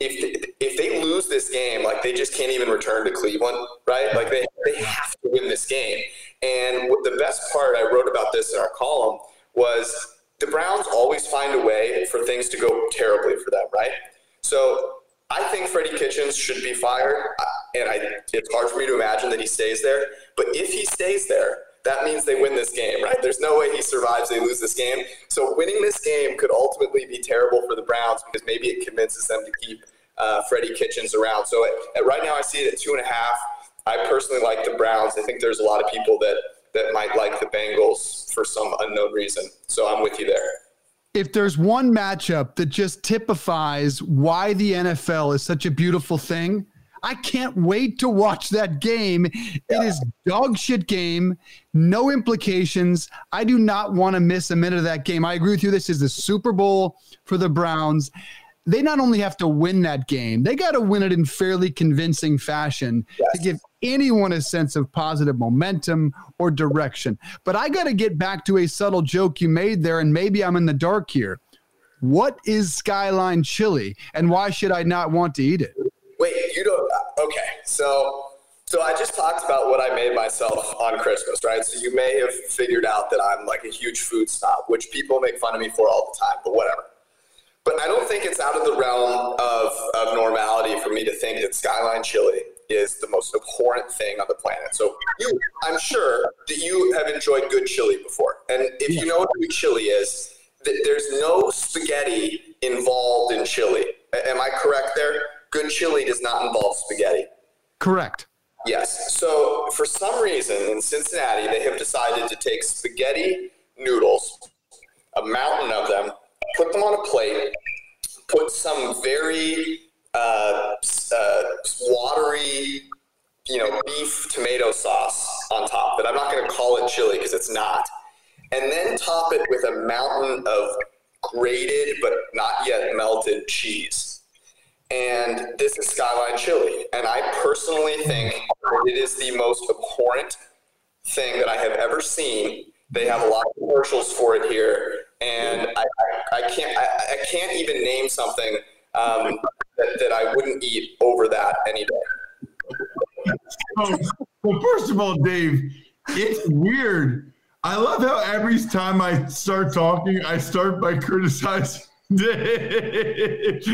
Speaker 6: if they, if they lose this game, like they just can't even return to Cleveland, right? Like they, they have to win this game. And the best part, I wrote about this in our column, was the Browns always find a way for things to go terribly for them, right? So I think Freddie Kitchens should be fired, and I, it's hard for me to imagine that he stays there. But if he stays there, that means they win this game, right? There's no way he survives, they lose this game. So winning this game could ultimately be terrible for the Browns because maybe it convinces them to keep uh, Freddie Kitchens around. So at, at right now, I see it at two and a half. I personally like the Browns. I think there's a lot of people that that might like the Bengals for some unknown reason. So I'm with you there.
Speaker 1: If there's one matchup that just typifies why the NFL is such a beautiful thing, I can't wait to watch that game. Yeah. It is dog shit game, no implications. I do not want to miss a minute of that game. I agree with you. This is the Super Bowl for the Browns. They not only have to win that game, they got to win it in fairly convincing fashion yes. to give anyone a sense of positive momentum or direction. But I got to get back to a subtle joke you made there, and maybe I'm in the dark here. What is Skyline chili, and why should I not want to eat it?
Speaker 6: Wait, you don't. Uh, okay, so so I just talked about what I made myself on Christmas, right? So you may have figured out that I'm like a huge food snob, which people make fun of me for all the time, but whatever. But I don't think it's out of the realm of, of normality for me to think that Skyline chili is the most abhorrent thing on the planet. So you, I'm sure that you have enjoyed good chili before. And if you know what good chili is, th- there's no spaghetti involved in chili. Am I correct there? Good chili does not involve spaghetti.
Speaker 1: Correct.
Speaker 6: Yes. So for some reason in Cincinnati, they have decided to take spaghetti noodles, a mountain of them, put them on a plate, put some very uh, uh, watery, you know, beef tomato sauce on top. But I'm not going to call it chili because it's not. And then top it with a mountain of grated but not yet melted cheese and this is Skyline Chili. And I personally think it is the most abhorrent thing that I have ever seen. They have a lot of commercials for it here, and I, I, I can't I, I can't even name something um, that, that I wouldn't eat over that any day.
Speaker 2: So, well, first of all, Dave, it's weird. I love how every time I start talking, I start by criticizing [laughs] Dave.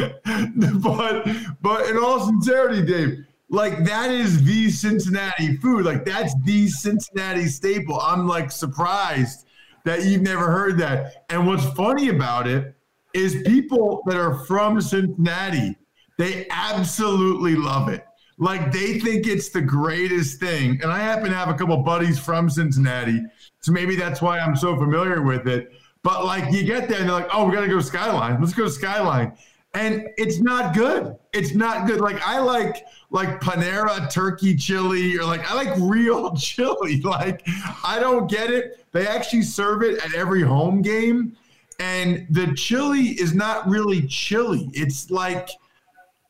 Speaker 2: but but in all sincerity, Dave, like that is the Cincinnati food. Like that's the Cincinnati staple. I'm like surprised that you've never heard that. And what's funny about it is people that are from Cincinnati, they absolutely love it. Like they think it's the greatest thing. And I happen to have a couple buddies from Cincinnati. So maybe that's why I'm so familiar with it. But like you get there and they're like, oh, we got to go Skyline. Let's go Skyline. And it's not good. It's not good. Like I like like Panera turkey chili or like I like real [laughs] chili. Like I don't get it. They actually serve it at every home game. And the chili is not really chili. It's like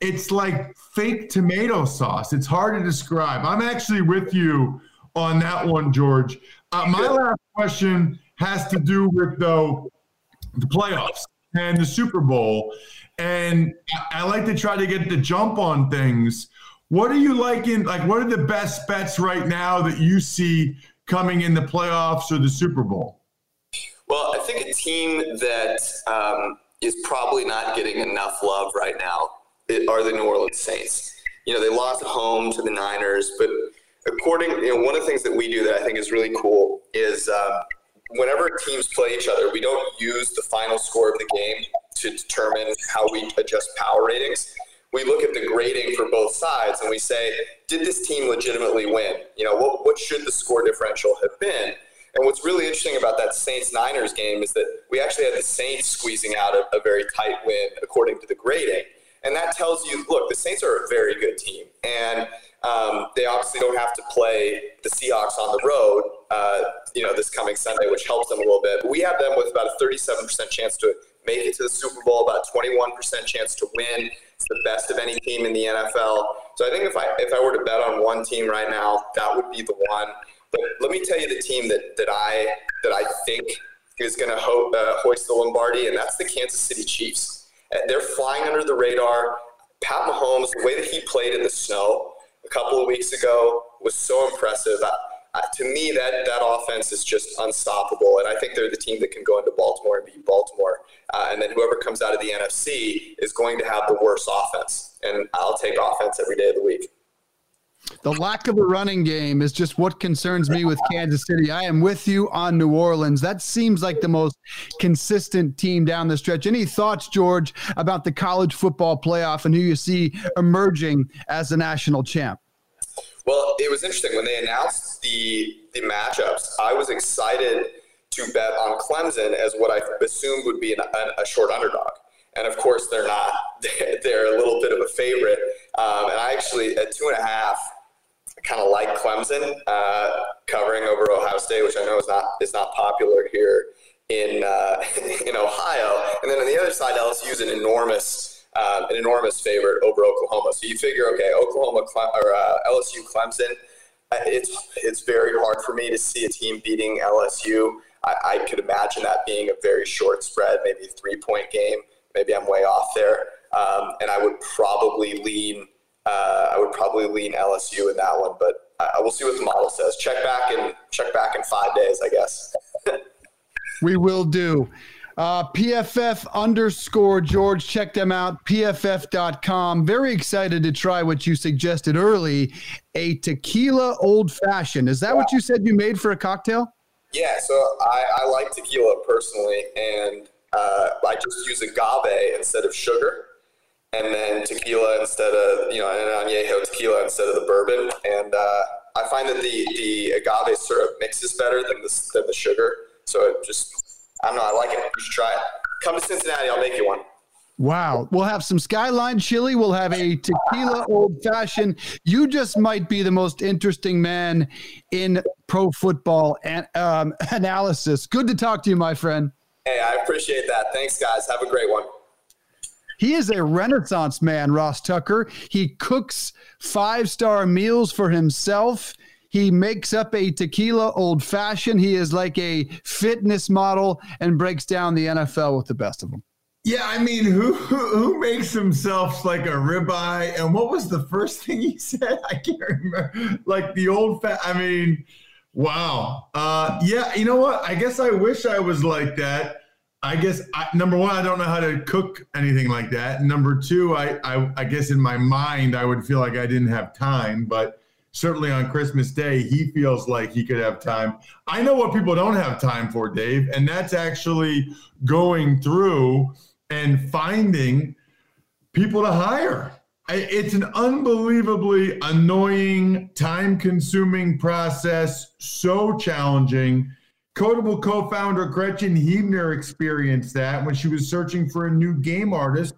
Speaker 2: it's like fake tomato sauce. It's hard to describe. I'm actually with you on that one, George. Uh, my last question has to do with though the playoffs and the Super Bowl, and I, I like to try to get the jump on things. What are you liking? Like, what are the best bets right now that you see coming in the playoffs or the Super Bowl?
Speaker 6: Well, I think a team that um, is probably not getting enough love right now are the New Orleans Saints. You know, they lost at home to the Niners, but according, you know, one of the things that we do that I think is really cool is uh, whenever teams play each other, we don't use the final score of the game to determine how we adjust power ratings. We look at the grading for both sides and we say, did this team legitimately win? You know, what, what should the score differential have been? And what's really interesting about that Saints Niners game is that we actually had the Saints squeezing out a, a very tight win according to the grading. And that tells you, look, the Saints are a very good team. And um, they obviously don't have to play the Seahawks on the road, uh, you know, this coming Sunday, which helps them a little bit. But we have them with about a 37% chance to make it to the Super Bowl, about 21% chance to win. It's the best of any team in the NFL. So I think if I if I were to bet on one team right now, that would be the one. But let me tell you the team that that I that I think is going to ho- uh, hoist the Lombardi, and that's the Kansas City Chiefs. They're flying under the radar. Pat Mahomes, the way that he played in the snow a couple of weeks ago was so impressive. Uh, to me, that that offense is just unstoppable, and I think they're the team that can go into Baltimore and beat Baltimore. Uh, and then whoever comes out of the NFC is going to have the worst offense, and I'll take offense every day of the week.
Speaker 1: The lack of a running game is just what concerns me with Kansas City. I am with you on New Orleans. That seems like the most consistent team down the stretch. Any thoughts, George, about the college football playoff and who you see emerging as the national champ?
Speaker 6: Well, it was interesting when they announced the the matchups. I was excited to bet on Clemson as what I assumed would be an, a, a short underdog, and of course they're not. [laughs] They're a little bit of a favorite, um, and I actually at two and a half kind of like Clemson uh, covering over Ohio State, which I know is not is not popular here in uh, [laughs] in Ohio. And then on the other side, LSU is an enormous um, an enormous favorite over Oklahoma. So you figure, okay, Oklahoma Cle- or uh, LSU Clemson. uh, It's it's very hard for me to see a team beating LSU. I, I could imagine that being a very short spread, maybe three point game. Maybe I'm way off there. Um, and I would probably lean, uh, I would probably lean LSU in that one, but I will see what the model says. Check back and check back in five days, I guess. [laughs]
Speaker 1: we will do. Uh, PFF underscore George. Check them out. PFF.com. Very excited to try what you suggested early a tequila old fashioned. Is that what you said you made for a cocktail?
Speaker 6: Yeah, so I, I like tequila personally, and uh, I just use agave instead of sugar, and then tequila instead of, you know, an añejo tequila instead of the bourbon. And uh, I find that the, the agave syrup mixes better than the, than the sugar. So it just I don't know. I like it. You should try it. Come to Cincinnati. I'll make you one.
Speaker 1: Wow. We'll have some Skyline chili. We'll have a tequila old fashioned. You just might be the most interesting man in pro football and um, [laughs] analysis. Good to talk to you, my friend.
Speaker 6: Hey, I appreciate that. Thanks, guys. Have a great one.
Speaker 1: He is a renaissance man, Ross Tucker. He cooks five star meals for himself. He makes up a tequila old fashioned. He is like a fitness model and breaks down the NFL with the best of them.
Speaker 2: Yeah, I mean, who, who, makes himself like a ribeye? And what was the first thing he [laughs] said? I can't remember. Like the old fat. I mean, wow. Uh, yeah, you know what? I guess I wish I was like that. I guess I, number one, I don't know how to cook anything like that. Number two, I, I I guess in my mind I would feel like I didn't have time, but certainly on Christmas Day, he feels like he could have time. I know what people don't have time for, Dave, and that's actually going through and finding people to hire. It's an unbelievably annoying, time consuming process, so challenging. Kodable co founder Gretchen Huebner experienced that when she was searching for a new game artist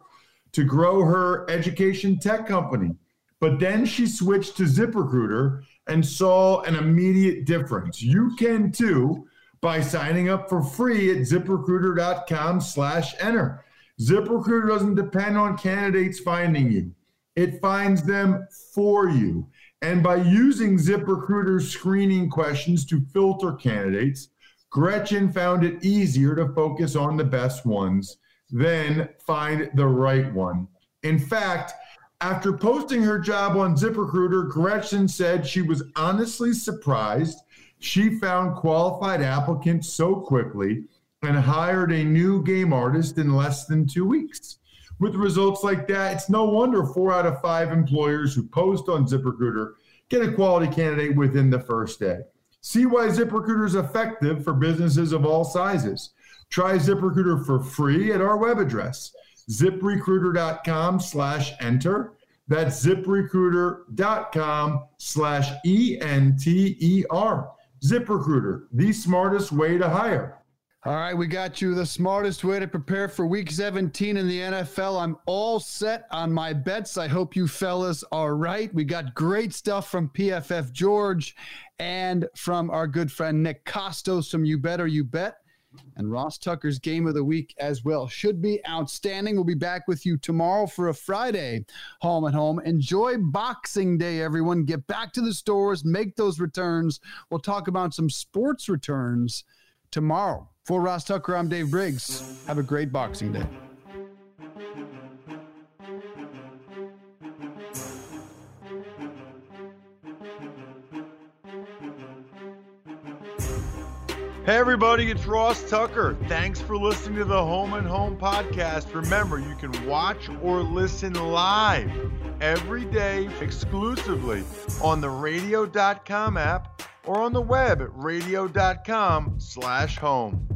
Speaker 2: to grow her education tech company. But then she switched to ZipRecruiter and saw an immediate difference. You can too by signing up for free at ziprecruiter.com slash enter. ZipRecruiter doesn't depend on candidates finding you. It finds them for you. And by using ZipRecruiter's screening questions to filter candidates, Gretchen found it easier to focus on the best ones, than find the right one. In fact, after posting her job on ZipRecruiter, Gretchen said she was honestly surprised she found qualified applicants so quickly and hired a new game artist in less than two weeks. With results like that, it's no wonder four out of five employers who post on ZipRecruiter get a quality candidate within the first day. See why ZipRecruiter is effective for businesses of all sizes. Try ZipRecruiter for free at our web address ziprecruiter.com slash enter. That's ziprecruiter.com slash E-N-T-E-R. ZipRecruiter, the smartest way to hire.
Speaker 1: All right, we got you the smartest way to prepare for week 17 in the NFL. I'm all set on my bets. I hope you fellas are right. We got great stuff from PFF George and from our good friend Nick Kostos from You Better You Bet and Ross Tucker's game of the week as well. Should be outstanding. We'll be back with you tomorrow for a Friday home and home. Enjoy Boxing Day, everyone. Get back to the stores, make those returns. We'll talk about some sports returns tomorrow. For Ross Tucker, I'm Dave Briggs. Have a great Boxing Day.
Speaker 2: Hey, everybody, it's Ross Tucker. Thanks for listening to the Home and Home podcast. Remember, you can watch or listen live every day exclusively on the radio.com app or on the web at radio.com slash home.